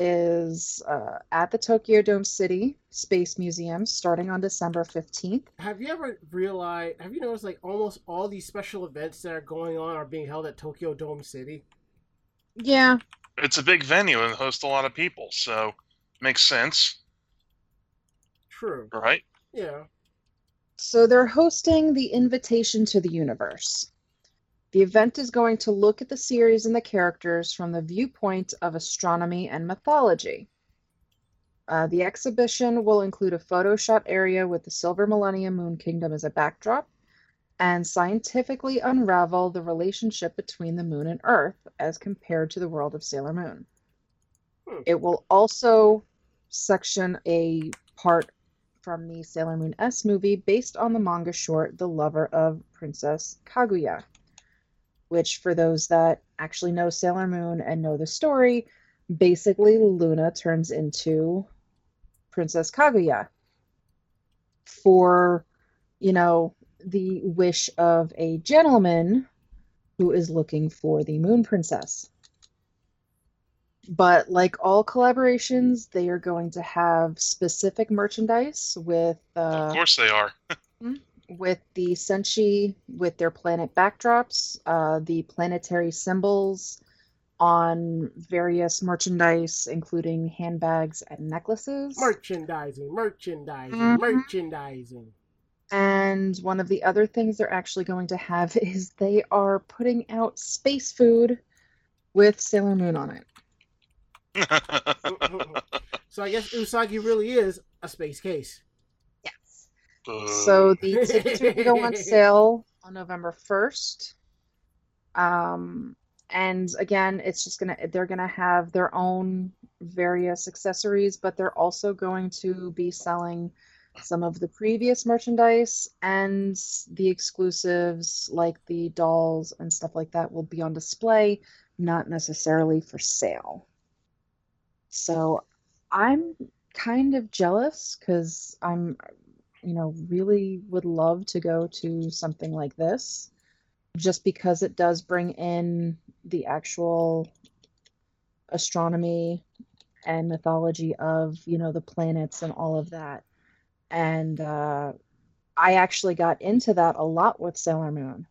is uh, at the Tokyo Dome City Space Museum, starting on December 15th. Have you ever realized? Have you noticed like almost all these special events that are going on are being held at Tokyo Dome City? Yeah, It's a big venue and hosts a lot of people, so makes sense, True. right? Yeah. So they're hosting the Invitation to the Universe. The event is going to look at the series and the characters from the viewpoint of astronomy and mythology. Uh, the exhibition will include a photo shot area with the Silver Millennium Moon Kingdom as a backdrop and scientifically unravel the relationship between the moon and Earth as compared to the world of Sailor Moon. Hmm. It will also section a part from the Sailor Moon S movie based on the manga short The Lover of Princess Kaguya, which, for those that actually know Sailor Moon and know the story, basically Luna turns into Princess Kaguya for, you know, the wish of a gentleman who is looking for the Moon Princess. But like all collaborations, they are going to have specific merchandise with of uh, course they are. with the Senshi with their planet backdrops, uh, the planetary symbols on various merchandise, including handbags and necklaces. Merchandising, merchandising, Mhm. merchandising. And one of the other things they're actually going to have is they are putting out space food with Sailor Moon on it. so I guess Usagi really is a space case. So the tickets will go on sale on November 1st. Um, and again, it's just gonna they're gonna have their own various accessories, but they're also going to be selling some of the previous merchandise and the exclusives like the dolls and stuff like that will be on display, not necessarily for sale. So I'm kind of jealous because I'm you know, really would love to go to something like this just because it does bring in the actual astronomy and mythology of, you know, the planets and all of that. And uh, I actually got into that a lot with Sailor Moon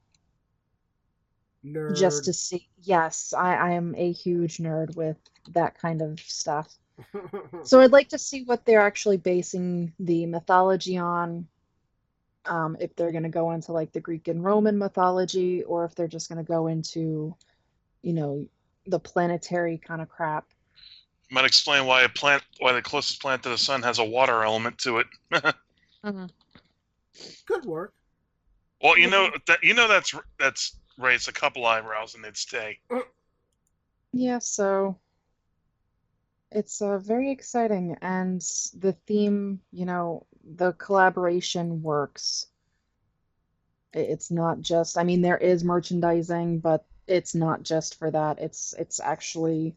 Nerd. just to see. Yes, I, I am a huge nerd with that kind of stuff. So I'd like to see what they're actually basing the mythology on. Um, if they're going to go into like the Greek and Roman mythology, or if they're just going to go into, you know, the planetary kind of crap. Might explain why a plant, why the closest planet to the sun has a water element to it. Good work. well, you know that you know that's that's raised a couple eyebrows in its day. Yeah, so it's uh, very exciting, and the theme, you know, the collaboration works. It's not just, I mean, there is merchandising, but it's not just for that. It's it's actually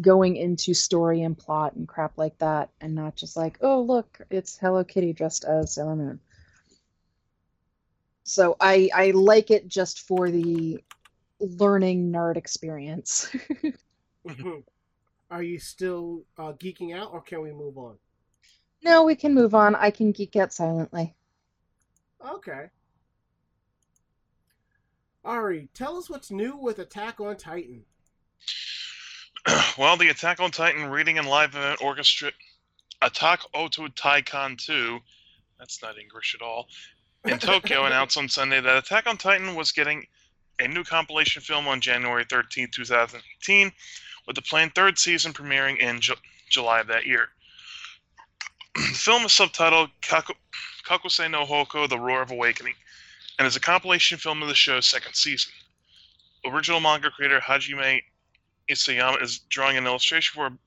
going into story and plot and crap like that, and not just like, oh, look, it's Hello Kitty dressed as Sailor Moon. So I I like it just for the learning nerd experience. Are you still uh, geeking out, or can we move on? No, we can move on. I can geek out silently. Okay. Ari, tell us what's new with Attack on Titan. well, the Attack on Titan reading and live event orchestra, Attack Oto Taikan 2, that's not English at all, in Tokyo announced on Sunday that Attack on Titan was getting a new compilation film on January 13, 2018, with the planned third season premiering in Ju- July of that year. the film is subtitled Kaku- Kakusei no Hoko, The Roar of Awakening, and is a compilation film of the show's second season. Original manga creator Hajime Isayama is drawing an illustration for a,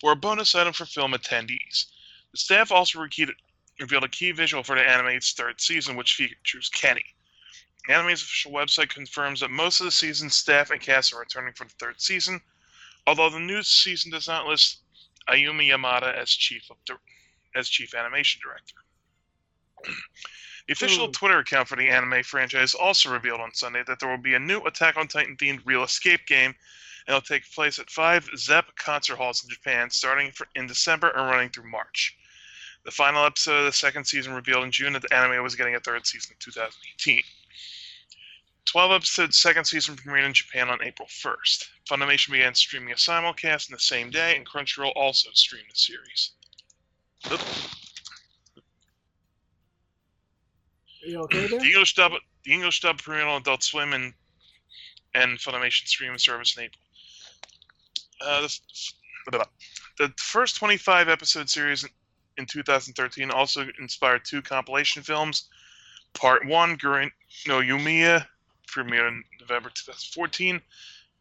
for a bonus item for film attendees. The staff also revealed a key visual for the anime's third season, which features Kenny. The anime's official website confirms that most of the season's staff and cast are returning for the third season, although the new season does not list Ayumi Yamada as chief of as chief animation director. The official Hmm. Twitter account for the anime franchise also revealed on Sunday that there will be a new Attack on Titan themed Real Escape game, and it'll take place at five Zepp concert halls in Japan starting in December and running through March. The final episode of the second season revealed in June that the anime was getting a third season in 2018. 12 episodes second season premiered in Japan on April 1st. Funimation began streaming a simulcast in the same day, and Crunchyroll also streamed the series. Oop. You okay there? The English dub, the English dub premiered on Adult Swim and and Funimation streaming service in April. Uh, the, the first 25 episode series in 2013 also inspired two compilation films. Part one, Guren no Yumiya, premiered in November 2014,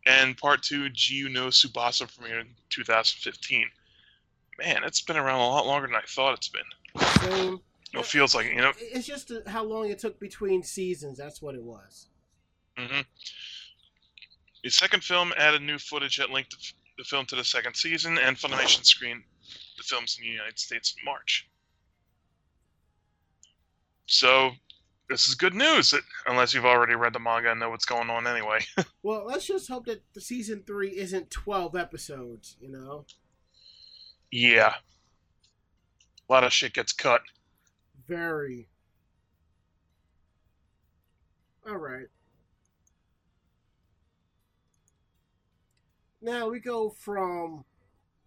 and Part two, Jiyu no Tsubasa, premiered in 2015. Man, it's been around a lot longer than I thought it's been. Same. It feels like you know. It's just uh, how long it took between seasons. That's what it was. Mm-hmm. The second film added new footage that linked the, the film to the second season, and Funimation screened the films in the United States in March. So, this is good news, unless you've already read the manga and know what's going on anyway. Well, let's just hope that the season three isn't twelve episodes. You know. yeah. A lot of shit gets cut. Very. All right. Now we go from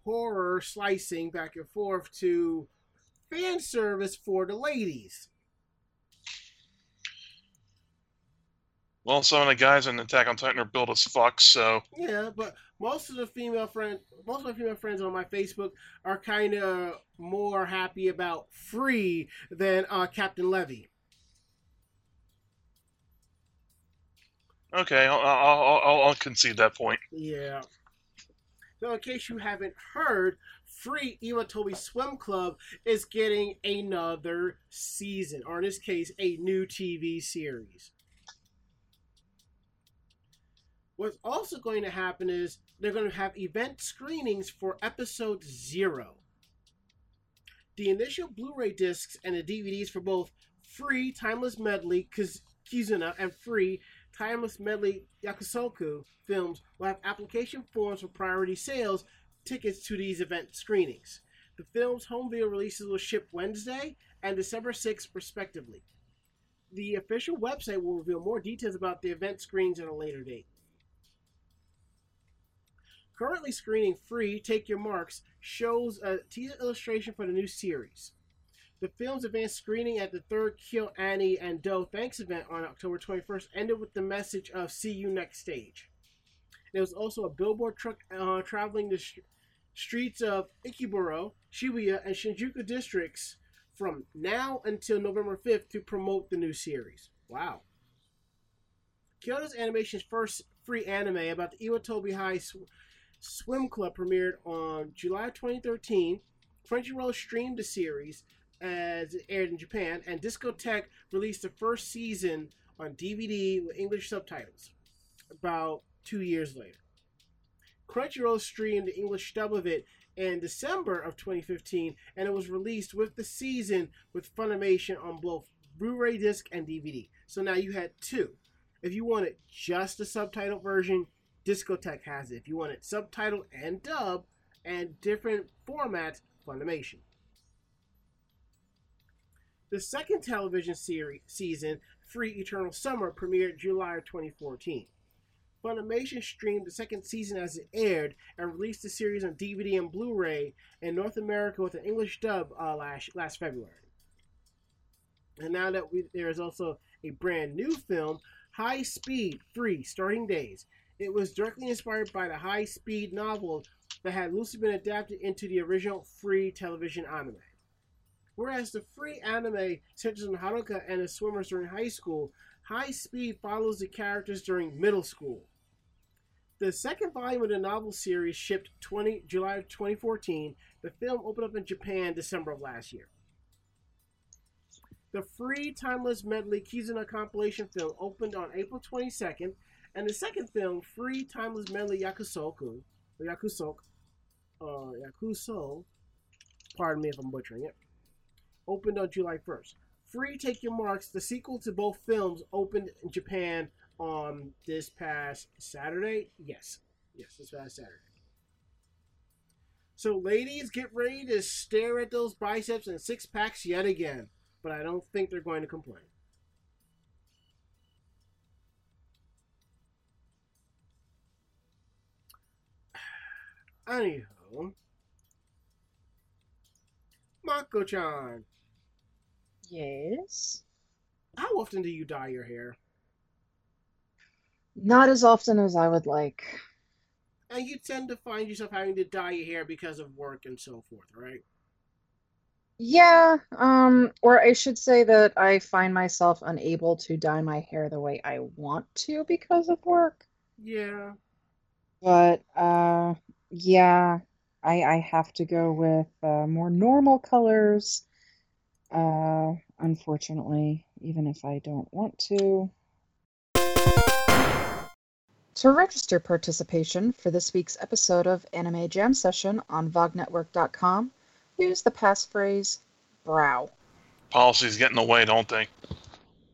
horror slicing back and forth to fan service for the ladies. Well, some of the guys in Attack on Titan are built as fuck, so Yeah, but most of the female friend, most of my female friends on my Facebook are kind of more happy about Free than uh, Captain Levi. okay, I'll, I'll, I'll, I'll concede that point. Yeah. So, in case you haven't heard, Free Iwatobi Swim Club is getting another season, or in this case, a new TV series. What's also going to happen is they're going to have event screenings for episode zero. The initial Blu ray discs and the DVDs for both Free Timeless Medley Kiz- Kizuna and Free Timeless Medley Yakusoku films will have application forms for priority sales tickets to these event screenings. The film's home video releases will ship Wednesday and December 6th, respectively. The official website will reveal more details about the event screenings at a later date. Currently screening free Take Your Marks shows a teaser illustration for the new series. The film's advanced screening at the third KyoAni and Do Thanks event on October 21st ended with the message of "See you next stage." There was also a billboard truck uh, traveling the sh- streets of Ikebukuro, Shibuya, and Shinjuku districts from now until November 5th to promote the new series. Wow. Kyoto's Animation's first free anime about the Iwatobi High Swim Club premiered on July 2013. Crunchyroll streamed the series as it aired in Japan, and Discotek released the first season on DVD with English subtitles about two years later. Crunchyroll streamed the English dub of it in December of 2015, and it was released with the season with Funimation on both Blu-ray disc and DVD. So now you had two. If you wanted just the subtitle version, Discotek has it. If you want it subtitle and dub and different formats, Funimation. The second television series season, Free Eternal Summer, premiered July of 2014. Funimation streamed the second season as it aired and released the series on DVD and Blu-ray in North America with an English dub uh, last last February. And now that we, there is also a brand new film, High Speed Free Starting Days. It was directly inspired by the High Speed novel that had loosely been adapted into the original free television anime. Whereas the free anime centers on Haruka and the swimmers during high school, High Speed follows the characters during middle school. The second volume of the novel series shipped 20 July of 2014. The film opened up in Japan December of last year. The free timeless medley Kizuna compilation film opened on April 22nd, and the second film, free timeless medley Yakusoku, or Yakusok, uh, Yakuso, pardon me if I'm butchering it, opened on July 1st. Free Take Your Marks, the sequel to both films, opened in Japan on this past Saturday. Yes, yes, this past Saturday. So, ladies, get ready to stare at those biceps and six packs yet again. But I don't think they're going to complain. Anywho, Mako-chan, Yes. how often do you dye your hair? Not as often as I would like. And you tend to find yourself having to dye your hair because of work and so forth, right? Yeah, um, or I should say that I find myself unable to dye my hair the way I want to because of work. Yeah. But uh, yeah, I I have to go with uh, more normal colors. Uh, unfortunately, even if I don't want to. To register participation for this week's episode of Anime Jam Session on VogNetwork.com, use the passphrase brow. Policies get in the way, don't they?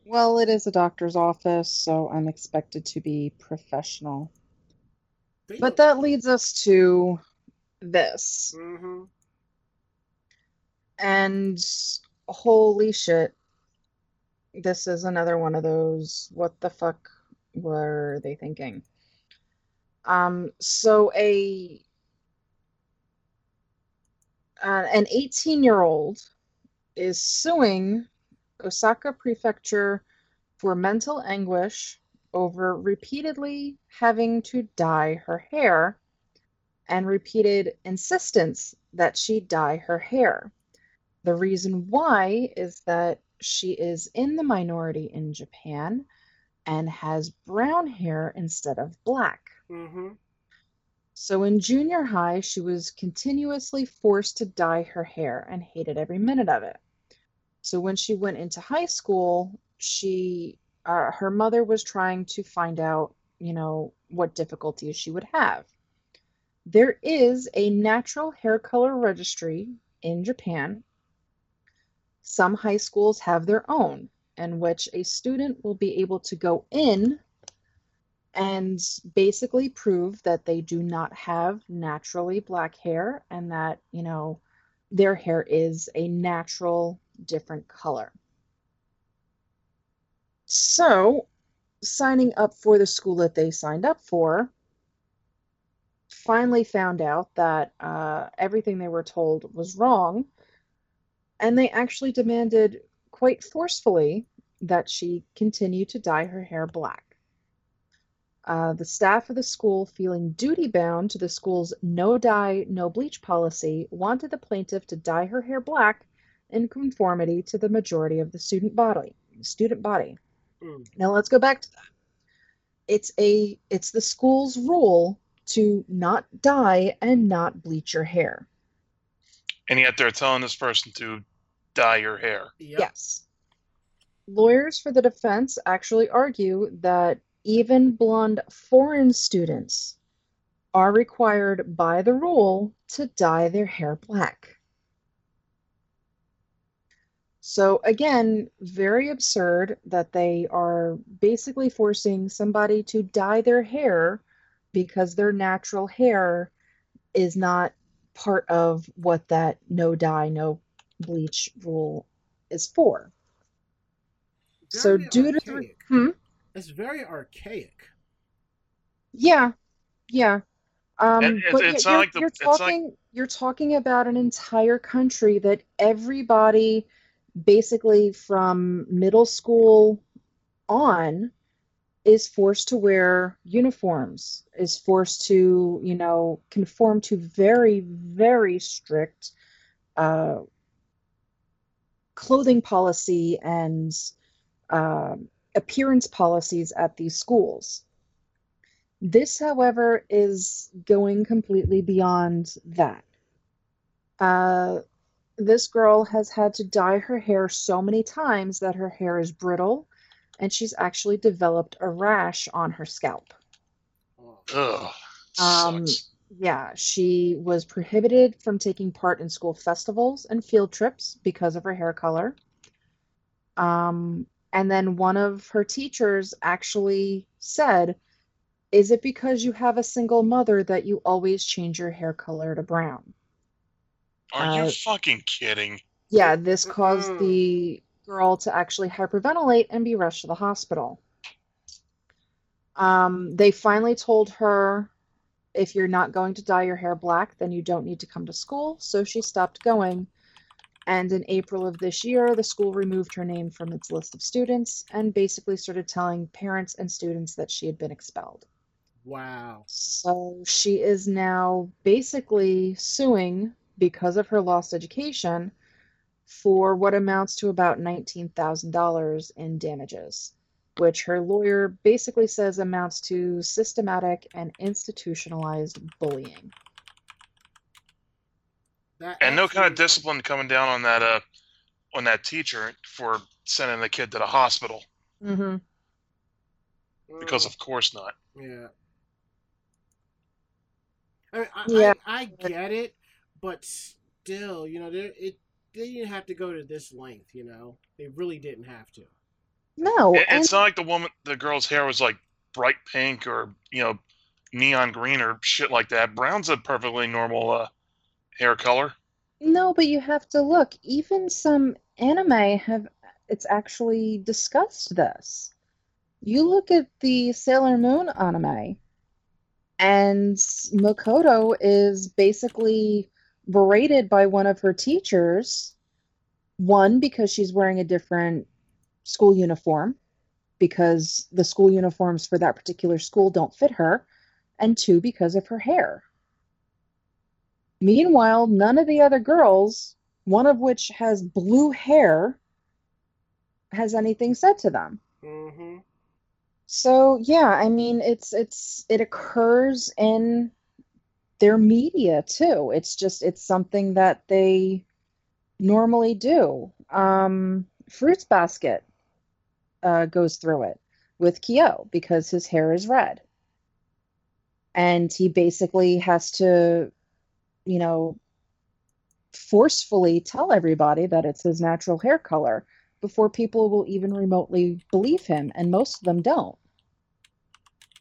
Well, it is a doctor's office, so I'm expected to be professional. But that leads us to this. Mm-hmm. And holy shit, this is another one of those what the fuck were they thinking? Um, so a uh, an 18 year old is suing Osaka Prefecture for mental anguish over repeatedly having to dye her hair and repeated insistence that she dye her hair. The reason why is that she is in the minority in Japan and has brown hair instead of black. Mm-hmm. So in junior high, she was continuously forced to dye her hair and hated every minute of it. So when she went into high school, she uh, her mother was trying to find out, you know, what difficulties she would have. There is a natural hair color registry in Japan. Some high schools have their own, in which a student will be able to go in and basically prove that they do not have naturally black hair and that, you know, their hair is a natural different color. So, signing up for the school that they signed up for, finally found out that uh, everything they were told was wrong, and they actually demanded quite forcefully that she continue to dye her hair black. Uh, the staff of the school, feeling duty bound to the school's no dye, no bleach policy, wanted the plaintiff to dye her hair black in conformity to the majority of the student body. Student body. Mm. Now let's go back to that. It's a it's the school's rule to not dye and not bleach your hair. And yet they're telling this person to dye your hair. Yep. Yes. Lawyers for the defense actually argue that even blonde foreign students are required by the rule to dye their hair black. So, again, very absurd that they are basically forcing somebody to dye their hair because their natural hair is not part of what that no dye, no bleach rule is for. So, Very due to the, hmm? It's very archaic. Yeah, yeah. Um, It- it's- but it's you're, not like the- you're it's like- you're talking about an entire country that everybody basically from middle school on is forced to wear uniforms, is forced to, you know, conform to very, very strict uh, clothing policy and uh, appearance policies at these schools. This, however, is going completely beyond that. Uh, this girl has had to dye her hair so many times that her hair is brittle and she's actually developed a rash on her scalp. Ugh. Um, yeah, she was prohibited from taking part in school festivals and field trips because of her hair color. Um, and then one of her teachers actually said, Is it because you have a single mother that you always change your hair color to brown? Are you uh, fucking kidding? Yeah, this caused the girl to actually hyperventilate and be rushed to the hospital. Um, they finally told her if you're not going to dye your hair black, then you don't need to come to school. So she stopped going. And in April of this year, the school removed her name from its list of students and basically started telling parents and students that she had been expelled. Wow. So she is now basically suing because of her lost education for what amounts to about $19,000 in damages, which her lawyer basically says amounts to systematic and institutionalized bullying. That, And no kind of discipline coming down on that uh on that teacher for sending the kid to the hospital Mm-hmm. because of course not. yeah. I, mean, I, Yeah. I, I get it, but still, you know, there it they didn't have to go to this length. You know, they really didn't have to. No, It- and it's not like the woman the girl's hair was like bright pink or you know neon green or shit like that. Brown's a perfectly normal uh hair color. no, but you have to look. Even some anime have it's actually discussed this. You look at the Sailor Moon anime, and Makoto is basically berated by one of her teachers. One, because she's wearing a different school uniform, because the school uniforms for that particular school don't fit her, and two, because of her hair. Meanwhile, none of the other girls, one of which has blue hair, has anything said to them. Mm-hmm. So yeah, I mean it's it's it occurs in their media too. It's just it's something that they normally do. Um, Fruits Basket uh, goes through it with Kyo because his hair is red. And he basically has to, you know, forcefully tell everybody that it's his natural hair color before people will even remotely believe him, and most of them don't.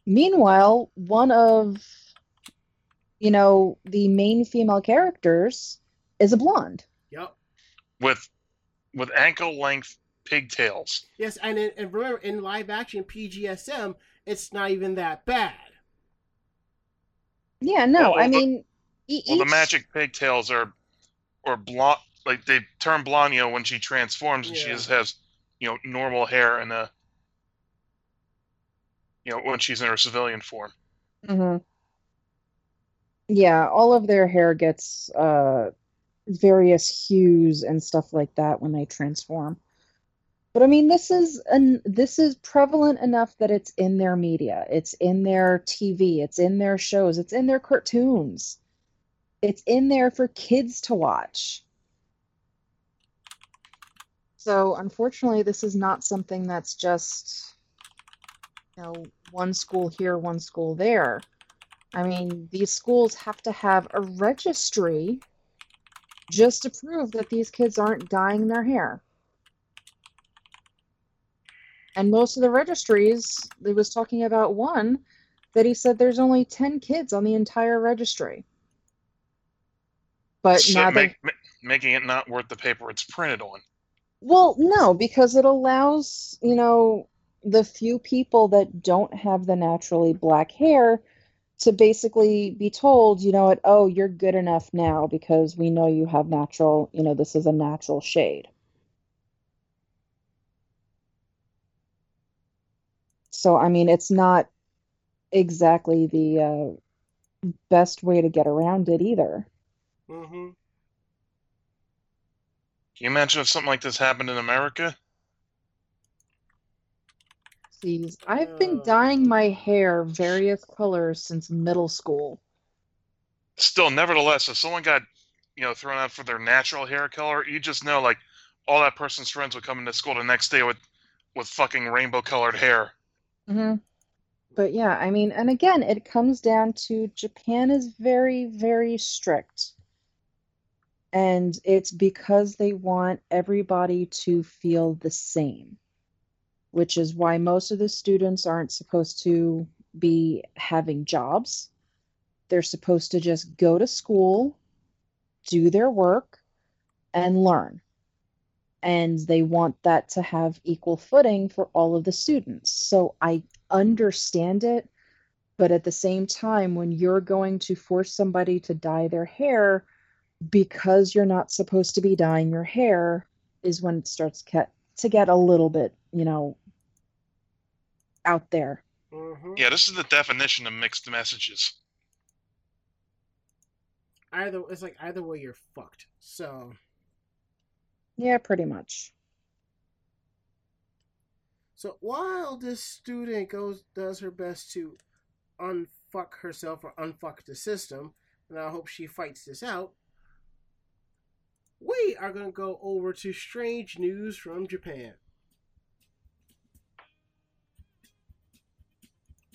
Meanwhile, one of, you know, the main female characters is a blonde. Yep. with with ankle length pigtails. Yes, and in, and remember, in live action PGSM, it's not even that bad. Yeah, no, Well, I the- mean, e- Well, the magic pigtails are or blonde like they turn blonde, you know, when she transforms and she just has, you know, normal hair and a you know, when she's in her civilian form. Mhm. Yeah, all of their hair gets uh various hues and stuff like that when they transform. But I mean, this is an this is prevalent enough that it's in their media, it's in their TV, it's in their shows, it's in their cartoons. It's in there for kids to watch. So unfortunately, this is not something that's just, you know, one school here, one school there. I mean, these schools have to have a registry just to prove that these kids aren't dyeing their hair. And most of the registries, they was talking about one that he said there's only 10 kids on the entire registry. But So now make, ma- making it not worth the paper it's printed on. Well, no, because it allows, you know, the few people that don't have the naturally black hair to basically be told, you know what, oh, you're good enough now because we know you have natural, you know, this is a natural shade. So, I mean, it's not exactly the uh, best way to get around it either. Mm-hmm. Can you imagine if something like this happened in America? Jeez, I've been dyeing my hair various colors since middle school. Still, nevertheless, if someone got, you know, thrown out for their natural hair color, you just know, like, all that person's friends would come into school the next day with, with fucking rainbow colored hair. hmm But yeah, I mean, and again, it comes down to Japan is very, very strict. And it's because they want everybody to feel the same, which is why most of the students aren't supposed to be having jobs. They're supposed to just go to school, do their work, and learn. And they want that to have equal footing for all of the students. So I understand it, but at the same time, when you're going to force somebody to dye their hair because you're not supposed to be dyeing your hair, is when it starts to get a little bit, you know, out there. Mm-hmm. Yeah, this is the definition of mixed messages. Either it's like either way you're fucked. So Yeah, pretty much. so while this student goes does her best to unfuck herself or unfuck the system, and I hope she fights this out. We are gonna go over to strange news from Japan.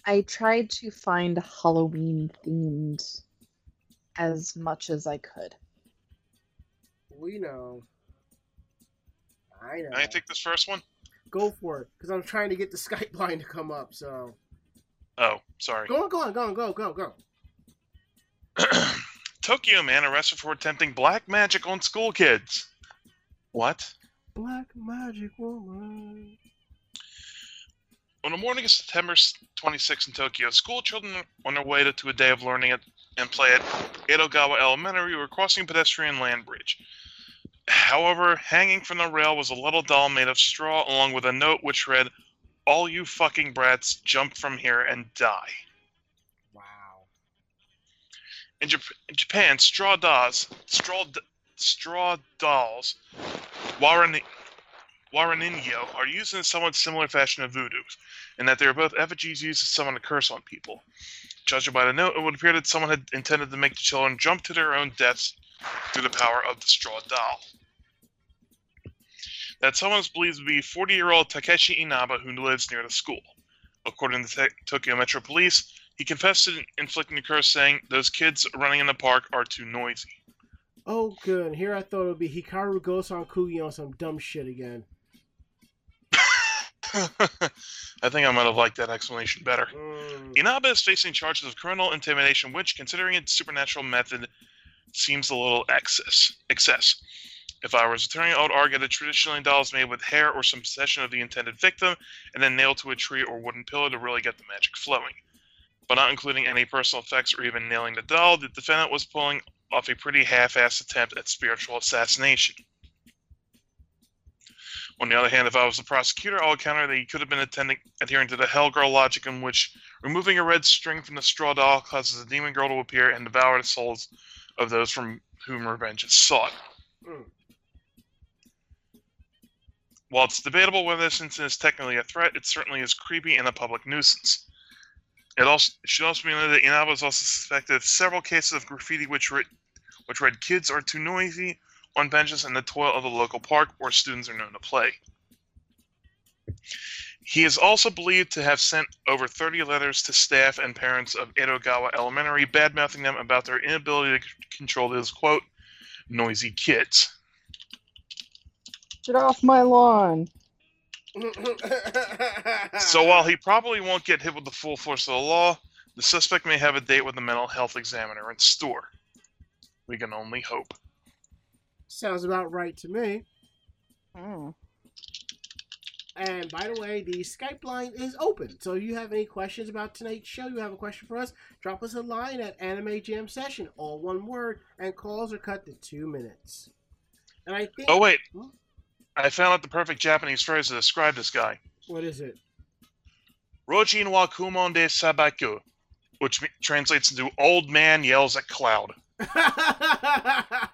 I tried to find Halloween themed as much as I could. We know. I know. Can I take this first one? Go for it, because I'm trying to get the Skype line to come up. So Oh, sorry. go on, go on, go on, go, go, go. Tokyo man arrested for attempting black magic on school kids. What? Black magic woman. On the morning of September 26 in Tokyo, school children on their way to, to a day of learning at, and play at Edogawa Elementary were crossing a pedestrian land bridge. However, hanging from the rail was a little doll made of straw along with a note which read, All you fucking brats, jump from here and die. Wow. In, Jap- in Japan, straw dolls, straw, d- straw dolls, warani- wara ningyo, are used in a somewhat similar fashion to voodoo, in that they are both effigies used to summon a curse on people. Judging by the note, it would appear that someone had intended to make the children jump to their own deaths through the power of the straw doll. That someone is believed to be 40-year-old Takeshi Inaba, who lives near the school. According to Tokyo Metro Police, he confessed to inflicting the curse, saying, "Those kids running in the park are too noisy." Oh, good. Here I thought it would be Hikaru Gosunkugi on some dumb shit again. I think I might have liked that explanation better. Mm. Inaba is facing charges of criminal intimidation, which, considering its supernatural method, seems a little excess. excess. If I was attorney, I would argue that traditionally dolls made with hair or some possession of the intended victim, and then nailed to a tree or wooden pillar to really get the magic flowing. But not including any personal effects or even nailing the doll, the defendant was pulling off a pretty half-assed attempt at spiritual assassination. On the other hand, if I was the prosecutor, I would counter that he could have been attending, adhering to the Hell Girl logic in which removing a red string from the straw doll causes a demon girl to appear and devour the souls of those from whom revenge is sought. Mm. While it's debatable whether this incident is technically a threat, it certainly is creepy and a public nuisance. It also it should also be noted that Inaba is also suspected of several cases of graffiti which read, which read "Kids are too noisy" on benches in the toilet of the local park where students are known to play. He is also believed to have sent over 30 letters to staff and parents of Edogawa Elementary, badmouthing them about their inability to c- control his quote noisy kids. Get off my lawn. So while he probably won't get hit with the full force of the law, the suspect may have a date with the mental health examiner in store. We can only hope. Sounds about right to me. Oh. And by the way, the Skype line is open. So if you have any questions about tonight's show, you have a question for us, drop us a line at Anime Jam Session, all one word, and calls are cut to two minutes. And I think. Oh wait, Hmm? I found out the perfect Japanese phrase to describe this guy: What is it? Rojin wa kumon de sabaku, which translates into old man yells at cloud.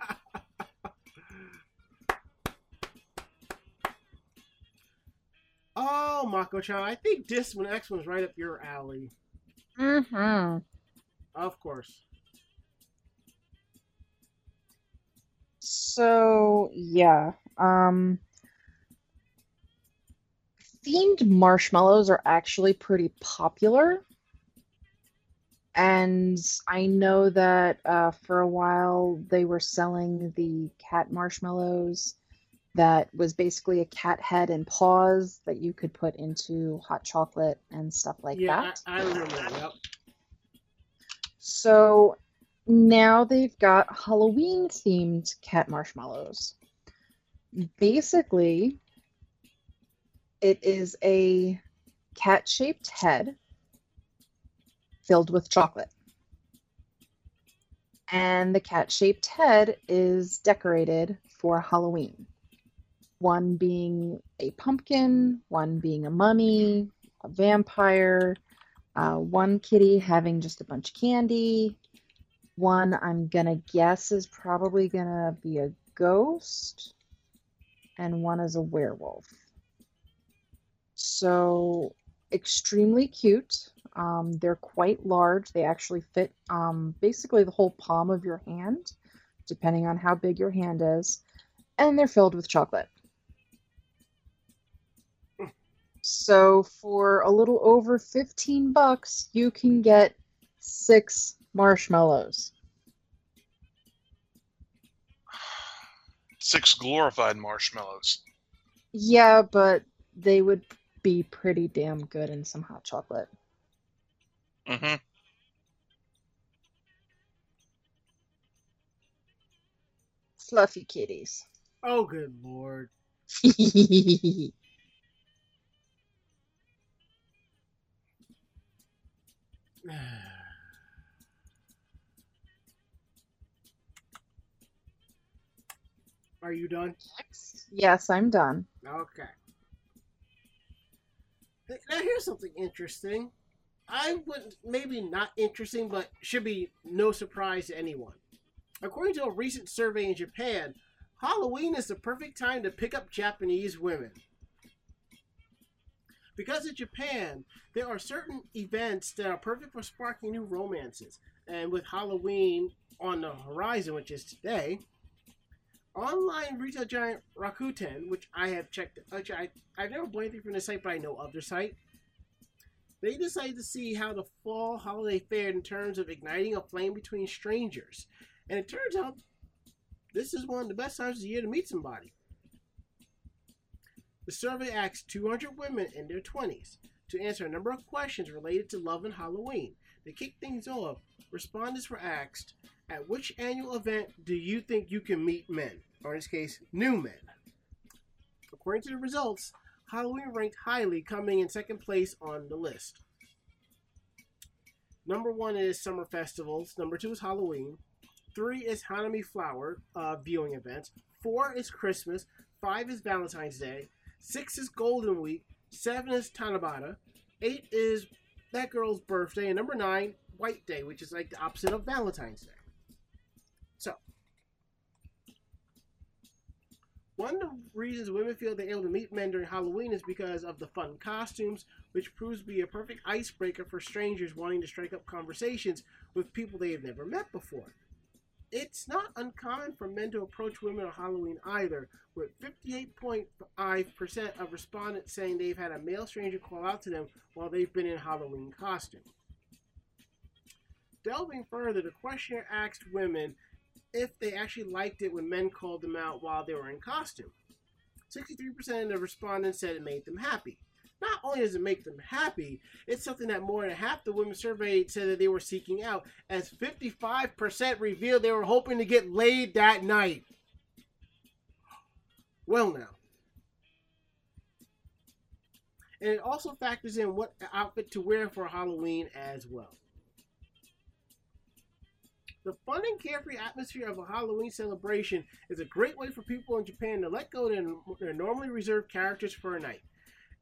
oh, Mako-chan, I think this one, next one's right up your alley. Mm-hmm. Of course. So yeah, um, themed marshmallows are actually pretty popular. And I know that uh, for a while they were selling the cat marshmallows that was basically a cat head and paws that you could put into hot chocolate and stuff like yeah, that. I, I remember that. Yep. So now they've got Halloween themed cat marshmallows. Basically, it is a cat shaped head filled with chocolate. And the cat shaped head is decorated for Halloween. One being a pumpkin, one being a mummy, a vampire, uh, one kitty having just a bunch of candy, one I'm gonna guess is probably gonna be a ghost, and one is a werewolf. So extremely cute. Um, they're quite large. They actually fit um, basically the whole palm of your hand, depending on how big your hand is, and they're filled with chocolate. So for a little over 15 bucks, you can get six marshmallows. Six glorified marshmallows. Yeah, but they would be pretty damn good in some hot chocolate. hmm Fluffy kitties. Oh, good lord. Are you done? yes, I'm done. Okay. Now here's something interesting. I would maybe not interesting, but should be no surprise to anyone. According to a recent survey in Japan, Halloween is the perfect time to pick up Japanese women. Because in Japan, there are certain events that are perfect for sparking new romances. And with Halloween on the horizon, which is today, online retail giant Rakuten, which I have checked, which I, I've never bought anything from the site, but I know of their site. They decided to see how the fall holiday fared in terms of igniting a flame between strangers. And it turns out this is one of the best times of the year to meet somebody. The survey asked 200 women in their 20s to answer a number of questions related to love and Halloween. To kick things off, respondents were asked, At which annual event do you think you can meet men? Or in this case, new men. According to the results, Halloween ranked highly, coming in second place on the list. Number one is summer festivals. Number two is Halloween. Three is Hanami Flower uh, viewing events. Four is Christmas. Five is Valentine's Day. Six is Golden Week. Seven is Tanabata. Eight is that girl's birthday. And number nine, White Day, which is like the opposite of Valentine's Day. So, one of the reasons women feel they're able to meet men during Halloween is because of the fun costumes, which proves to be a perfect icebreaker for strangers wanting to strike up conversations with people they have never met before. It's not uncommon for men to approach women on Halloween either, with 58.5% of respondents saying they've had a male stranger call out to them while they've been in Halloween costume. Delving further, the questionnaire asked women if they actually liked it when men called them out while they were in costume. 63% of respondents said it made them happy. Not only does it make them happy, it's something that more than half the women surveyed said that they were seeking out, as 55% revealed they were hoping to get laid that night. Well, now. And it also factors in what outfit to wear for Halloween as well. The fun and carefree atmosphere of a Halloween celebration is a great way for people in Japan to let go of their, normally reserved characters for a night.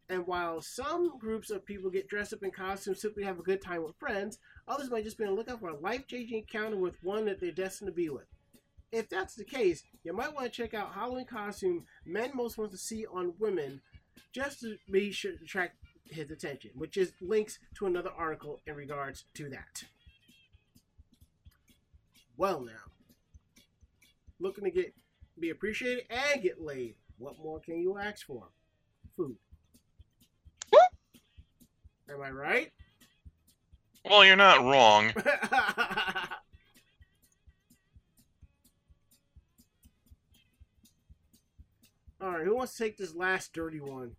And while some groups of people get dressed up in costumes simply to have a good time with friends, others might just be on the lookout for a life changing encounter with one that they're destined to be with. If that's the case, you might want to check out Halloween costume men most want to see on women just to be sure to attract his attention, which is links to another article in regards to that. Well now. Looking to get be appreciated and get laid. What more can you ask for? Food. Am I right? Well, you're not wrong. Alright, who wants to take this last dirty one?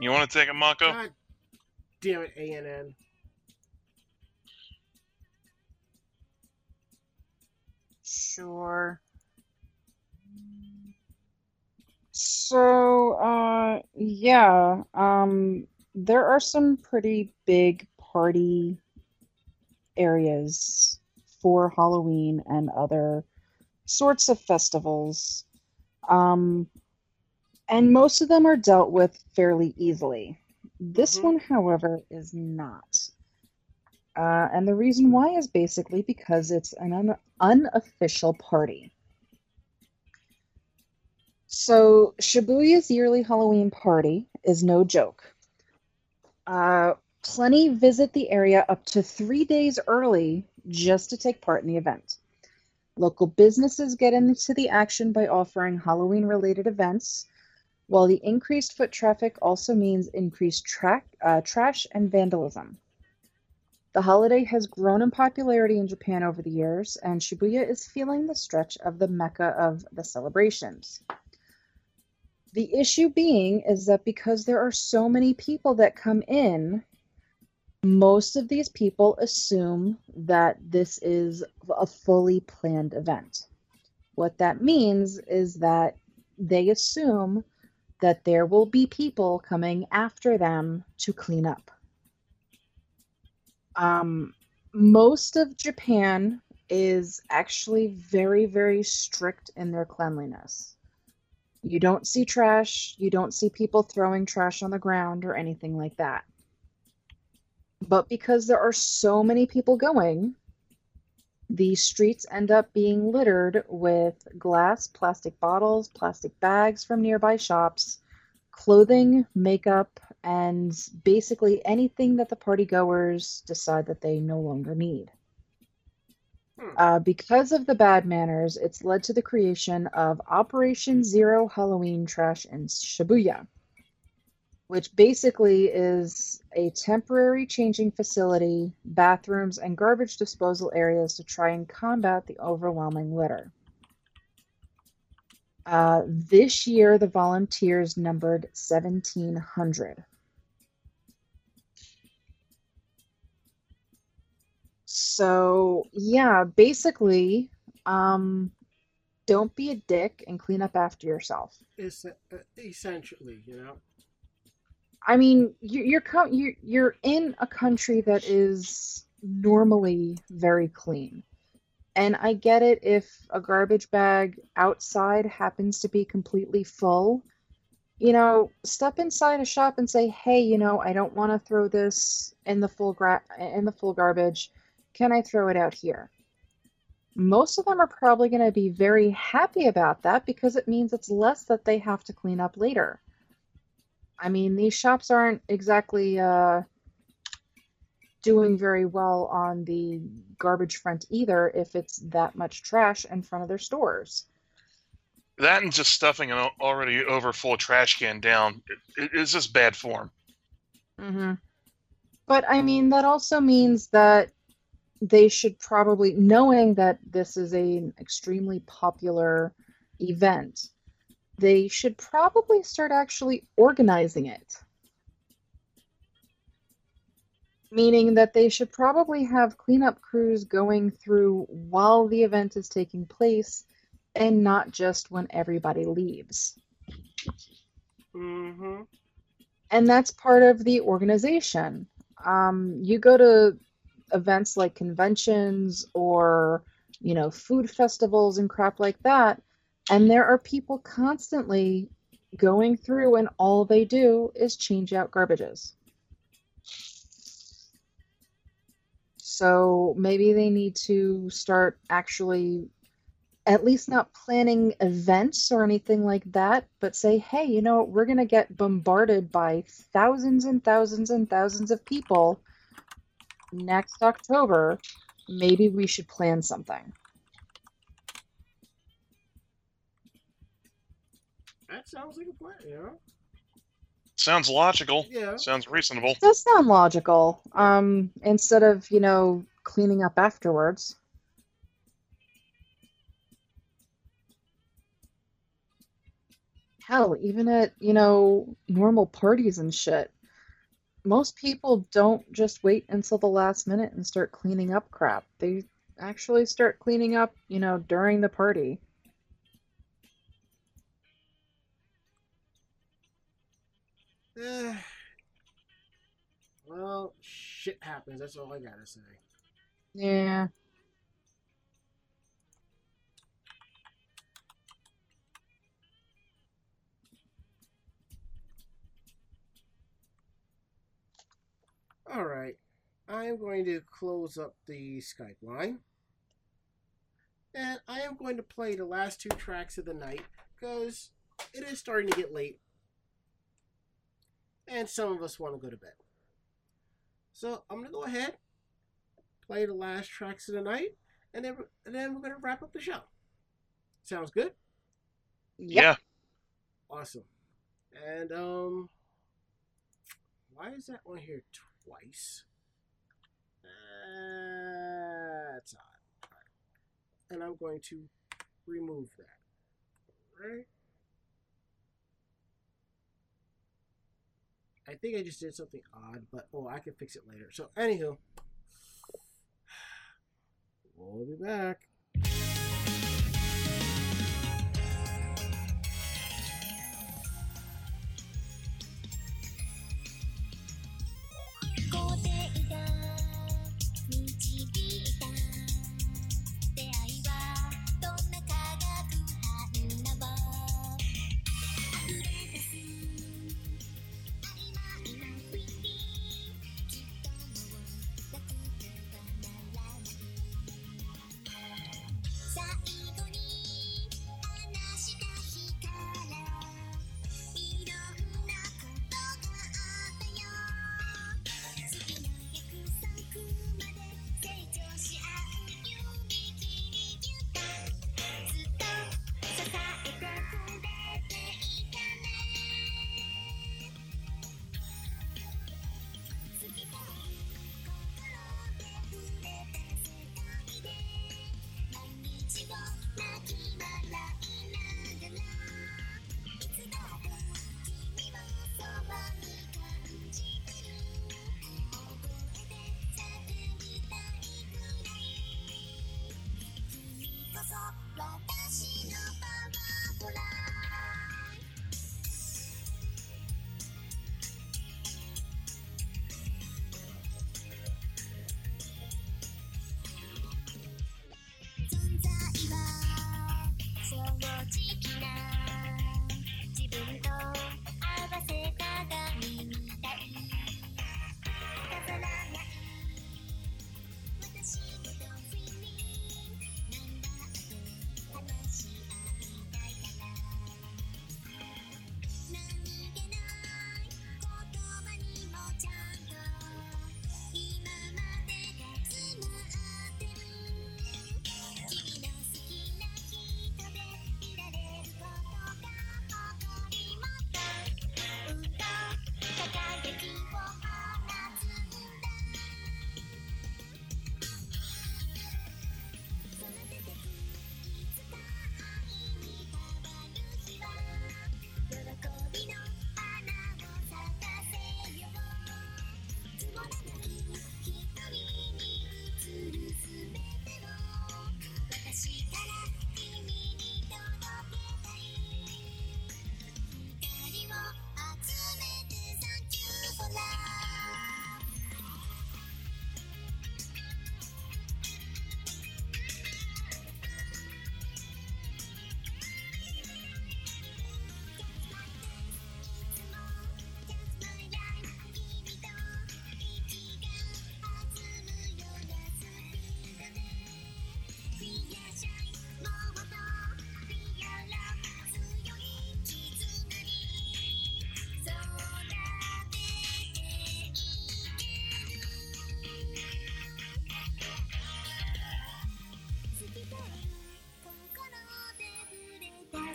You want to take a Mako? God damn it, ANN. Sure. So, uh, yeah, um, there are some pretty big party areas for Halloween and other sorts of festivals. Um, and most of them are dealt with fairly easily. This Mhm. one, however, is not. Uh, and the reason why is basically because it's an un- unofficial party. So, Shibuya's yearly Halloween party is no joke. Uh, plenty visit the area up to three days early just to take part in the event. Local businesses get into the action by offering Halloween related events, while the increased foot traffic also means increased tra- uh, trash and vandalism. The holiday has grown in popularity in Japan over the years, and Shibuya is feeling the stretch of the mecca of the celebrations. The issue being is that because there are so many people that come in, most of these people assume that this is a fully planned event. What that means is that they assume that there will be people coming after them to clean up. Um, most of Japan is actually very, very strict in their cleanliness. You don't see trash, you don't see people throwing trash on the ground or anything like that. But because there are so many people going, the streets end up being littered with glass, plastic bottles, plastic bags from nearby shops, clothing, makeup, and basically anything that the party goers decide that they no longer need. Hmm. Uh, because of the bad manners, it's led to the creation of Operation Zero Halloween Trash in Shibuya, which basically is a temporary changing facility, bathrooms, and garbage disposal areas to try and combat the overwhelming litter. Uh, this year, the volunteers numbered 1,700. So, yeah, basically, um, don't be a dick and clean up after yourself. It's uh, essentially, you know. I mean, you- you're co- you're you're in a country that is normally very clean. And I get it if a garbage bag outside happens to be completely full. You know, step inside a shop and say, "Hey, you know, I don't want to throw this in the full gra- in the full garbage. Can I throw it out here?" Most of them are probably going to be very happy about that because it means it's less that they have to clean up later. I mean, these shops aren't exactly uh, doing very well on the garbage front either if it's that much trash in front of their stores. That and just stuffing an already over full trash can down it, it- it's just bad form. Mm-hmm. But I mean, that also means that they should probably, knowing that this is an extremely popular event, they should probably start actually organizing it. Meaning that they should probably have cleanup crews going through while the event is taking place and not just when everybody leaves. Mm-hmm. and that's part of the organization. Um, you go to events like conventions or you know food festivals and crap like that, and there are people constantly going through and all they do is change out garbages. So maybe they need to start actually at least not planning events or anything like that, but say, hey, you know, we're going to get bombarded by thousands and thousands and thousands of people next October. Maybe we should plan something. That sounds like a plan, you know? Sounds logical. Yeah. Sounds reasonable. does sound logical. Um, instead of, you know, cleaning up afterwards. Hell, even at, you know, normal parties and shit, most people don't just wait until the last minute and start cleaning up crap. They actually start cleaning up, you know, during the party. Well, shit happens. That's all I gotta say. Yeah. All right. I am going to close up the Skype line. And I am going to play the last two tracks of the night because it is starting to get late. And some of us want to go to bed. So I'm going to go ahead, play the last tracks of the night, and then, and then we're going to wrap up the show. Sounds good? Yep. Yeah. Awesome. And um why is that one here twice? Uh, that's odd. And I'm going to remove that. Right? I think I just did something odd, but oh I can fix it later. So anywho. We'll be back. Bye.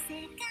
música.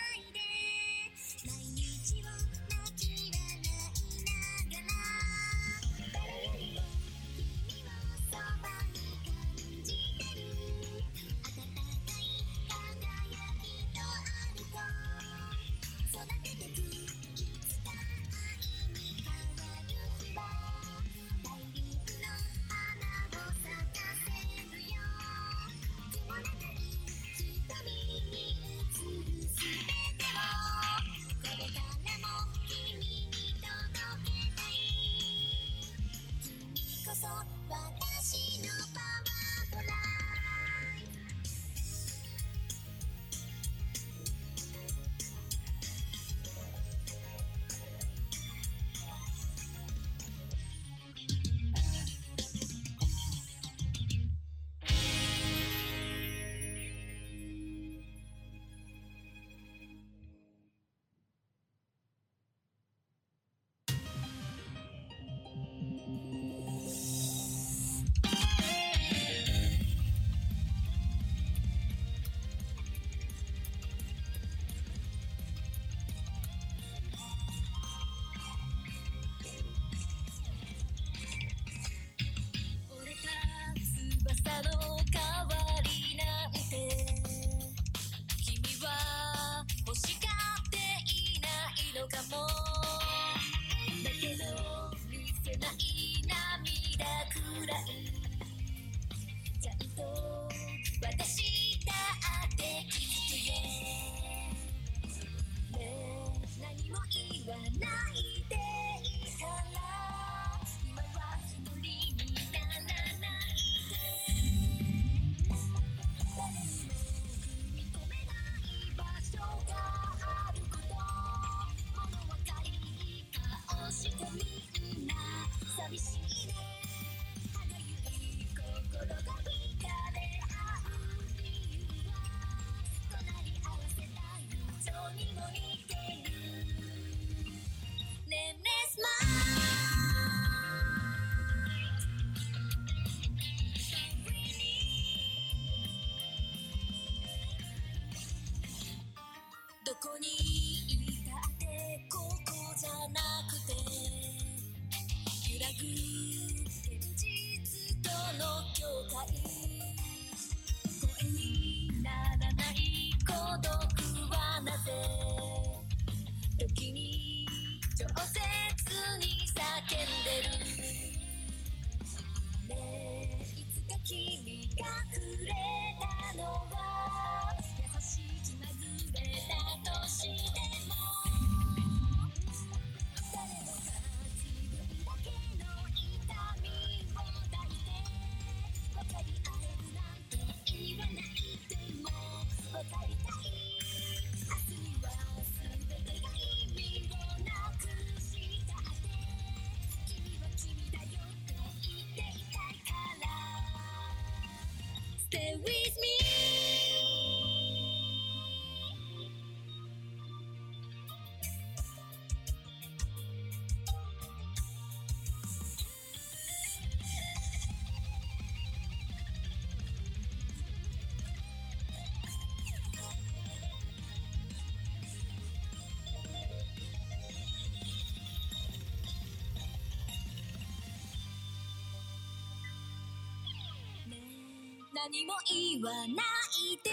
何も言わないで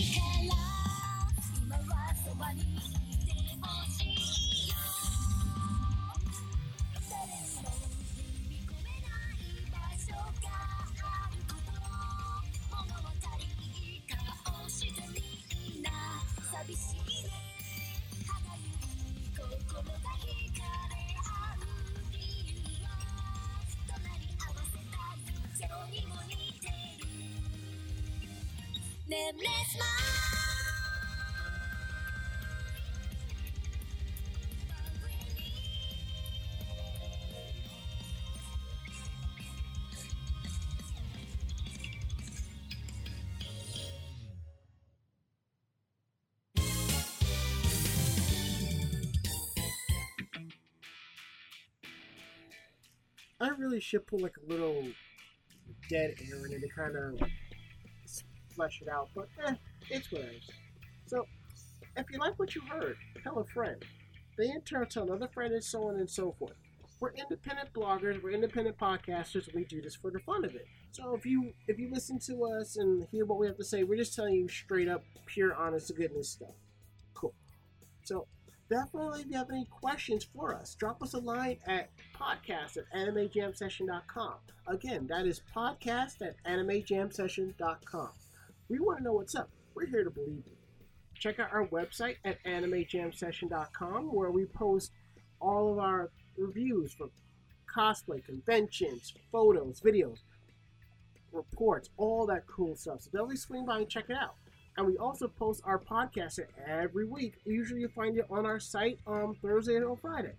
いい I really should put like a little dead air in it to kind of flesh it out, but eh, it's what it is. So, if you like what you heard, tell a friend. They in turn tell another friend, and so on and so forth. We're independent bloggers, we're independent podcasters, we do this for the fun of it. So if you if you listen to us and hear what we have to say, we're just telling you straight up, pure, honest goodness stuff. Cool. So definitely if you have any questions for us, drop us a line at podcast at animejamsession.com. Again, that is podcast at animejamsession.com. We want to know what's up. We're here to believe you. Check out our website at animejamsession.com where we post all of our reviews for cosplay, conventions, photos, videos, reports, all that cool stuff. So definitely swing by and check it out. And we also post our podcast every week. Usually you find it on our site on Thursday or Friday.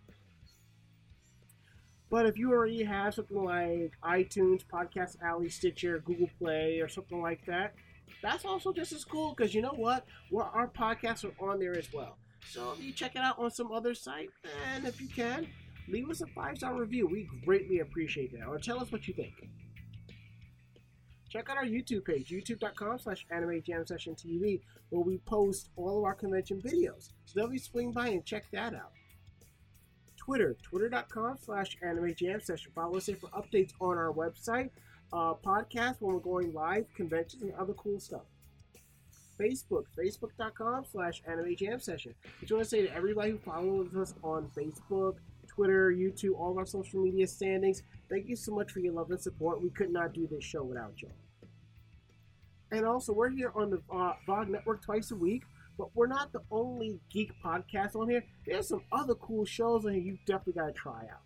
But if you already have something like iTunes, Podcast Alley, Stitcher, Google Play, or something like that, that's also just as cool because you know what? Well, our podcasts are on there as well. So if you check it out on some other site, and if you can, leave us a five star review. We greatly appreciate that. Or tell us what you think. Check out our YouTube page, youtube.com slash anime jam session TV, where we post all of our convention videos. So definitely swing by and check that out. Twitter, twitter.com slash anime jam session. Follow us there for updates on our website, uh, podcast when we're going live, conventions, and other cool stuff. Facebook, facebook.com slash anime jam session. I just want to say to everybody who follows us on Facebook, Twitter, YouTube, all of our social media standings, thank you so much for your love and support. We could not do this show without you. And also, we're here on the uh, VOG Network twice a week, but we're not the only geek podcast on here. There's some other cool shows on here you definitely got to try out.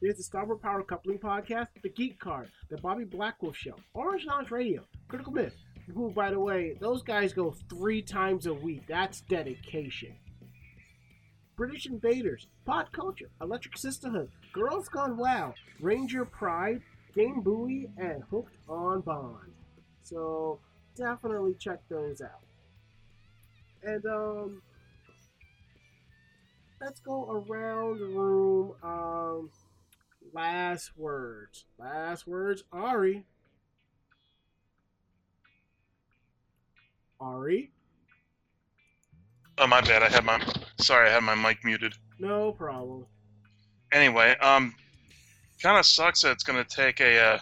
There's the Starboard Power Coupling Podcast, The Geek Card, The Bobby Blackwolf Show, Orange Lounge Radio, Critical Myth, who, by the way, those guys go three times a week. That's dedication. British Invaders, Pod Culture, Electric Sisterhood, Girls Gone Wow, Ranger Pride, Game Buoy, and Hooked on Bond. So definitely check those out. And um, let's go around the room. Um, last words. Last words. Ari. Ari. Oh my bad. I had my sorry. I had my mic muted. No problem. Anyway, um, kind of sucks that it's gonna take a uh,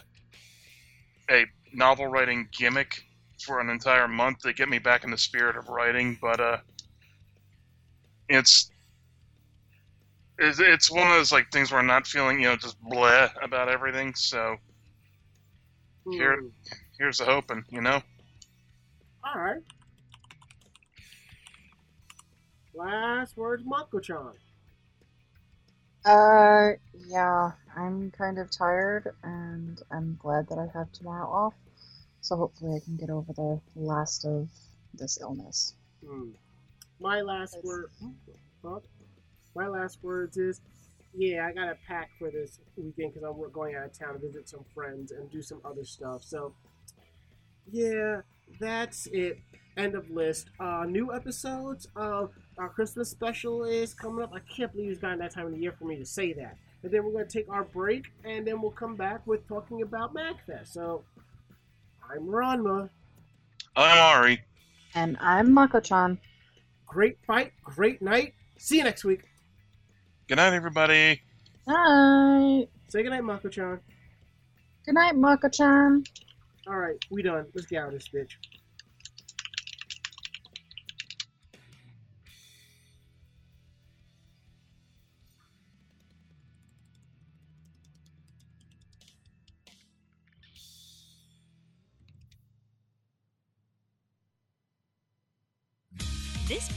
a novel writing gimmick for an entire month to get me back in the spirit of writing, but uh, it's it's, it's one of those like things where I'm not feeling you know just bleh about everything. So Here- Hmm. here's the hoping, you know. All right. Last words, Mako-chan. Uh, yeah, I'm kind of tired and I'm glad that I have tomorrow off. So hopefully I can get over the last of this illness. Hmm. My last word. My last words is, yeah, I gotta pack for this weekend because I'm going out of town to visit some friends and do some other stuff. So, yeah, that's it. End of list. Uh, new episodes of our Christmas special is coming up. I can't believe it's gotten that time of the year for me to say that. And then we're gonna take our break, and then we'll come back with talking about MagFest. So, I'm Ranma. I'm Ari. And I'm Mako-chan. Great fight, great night. See you next week. Good night, everybody. Night. Say goodnight, Mako-chan. Good night, Mako-chan. All right, we done. Let's get out of this bitch.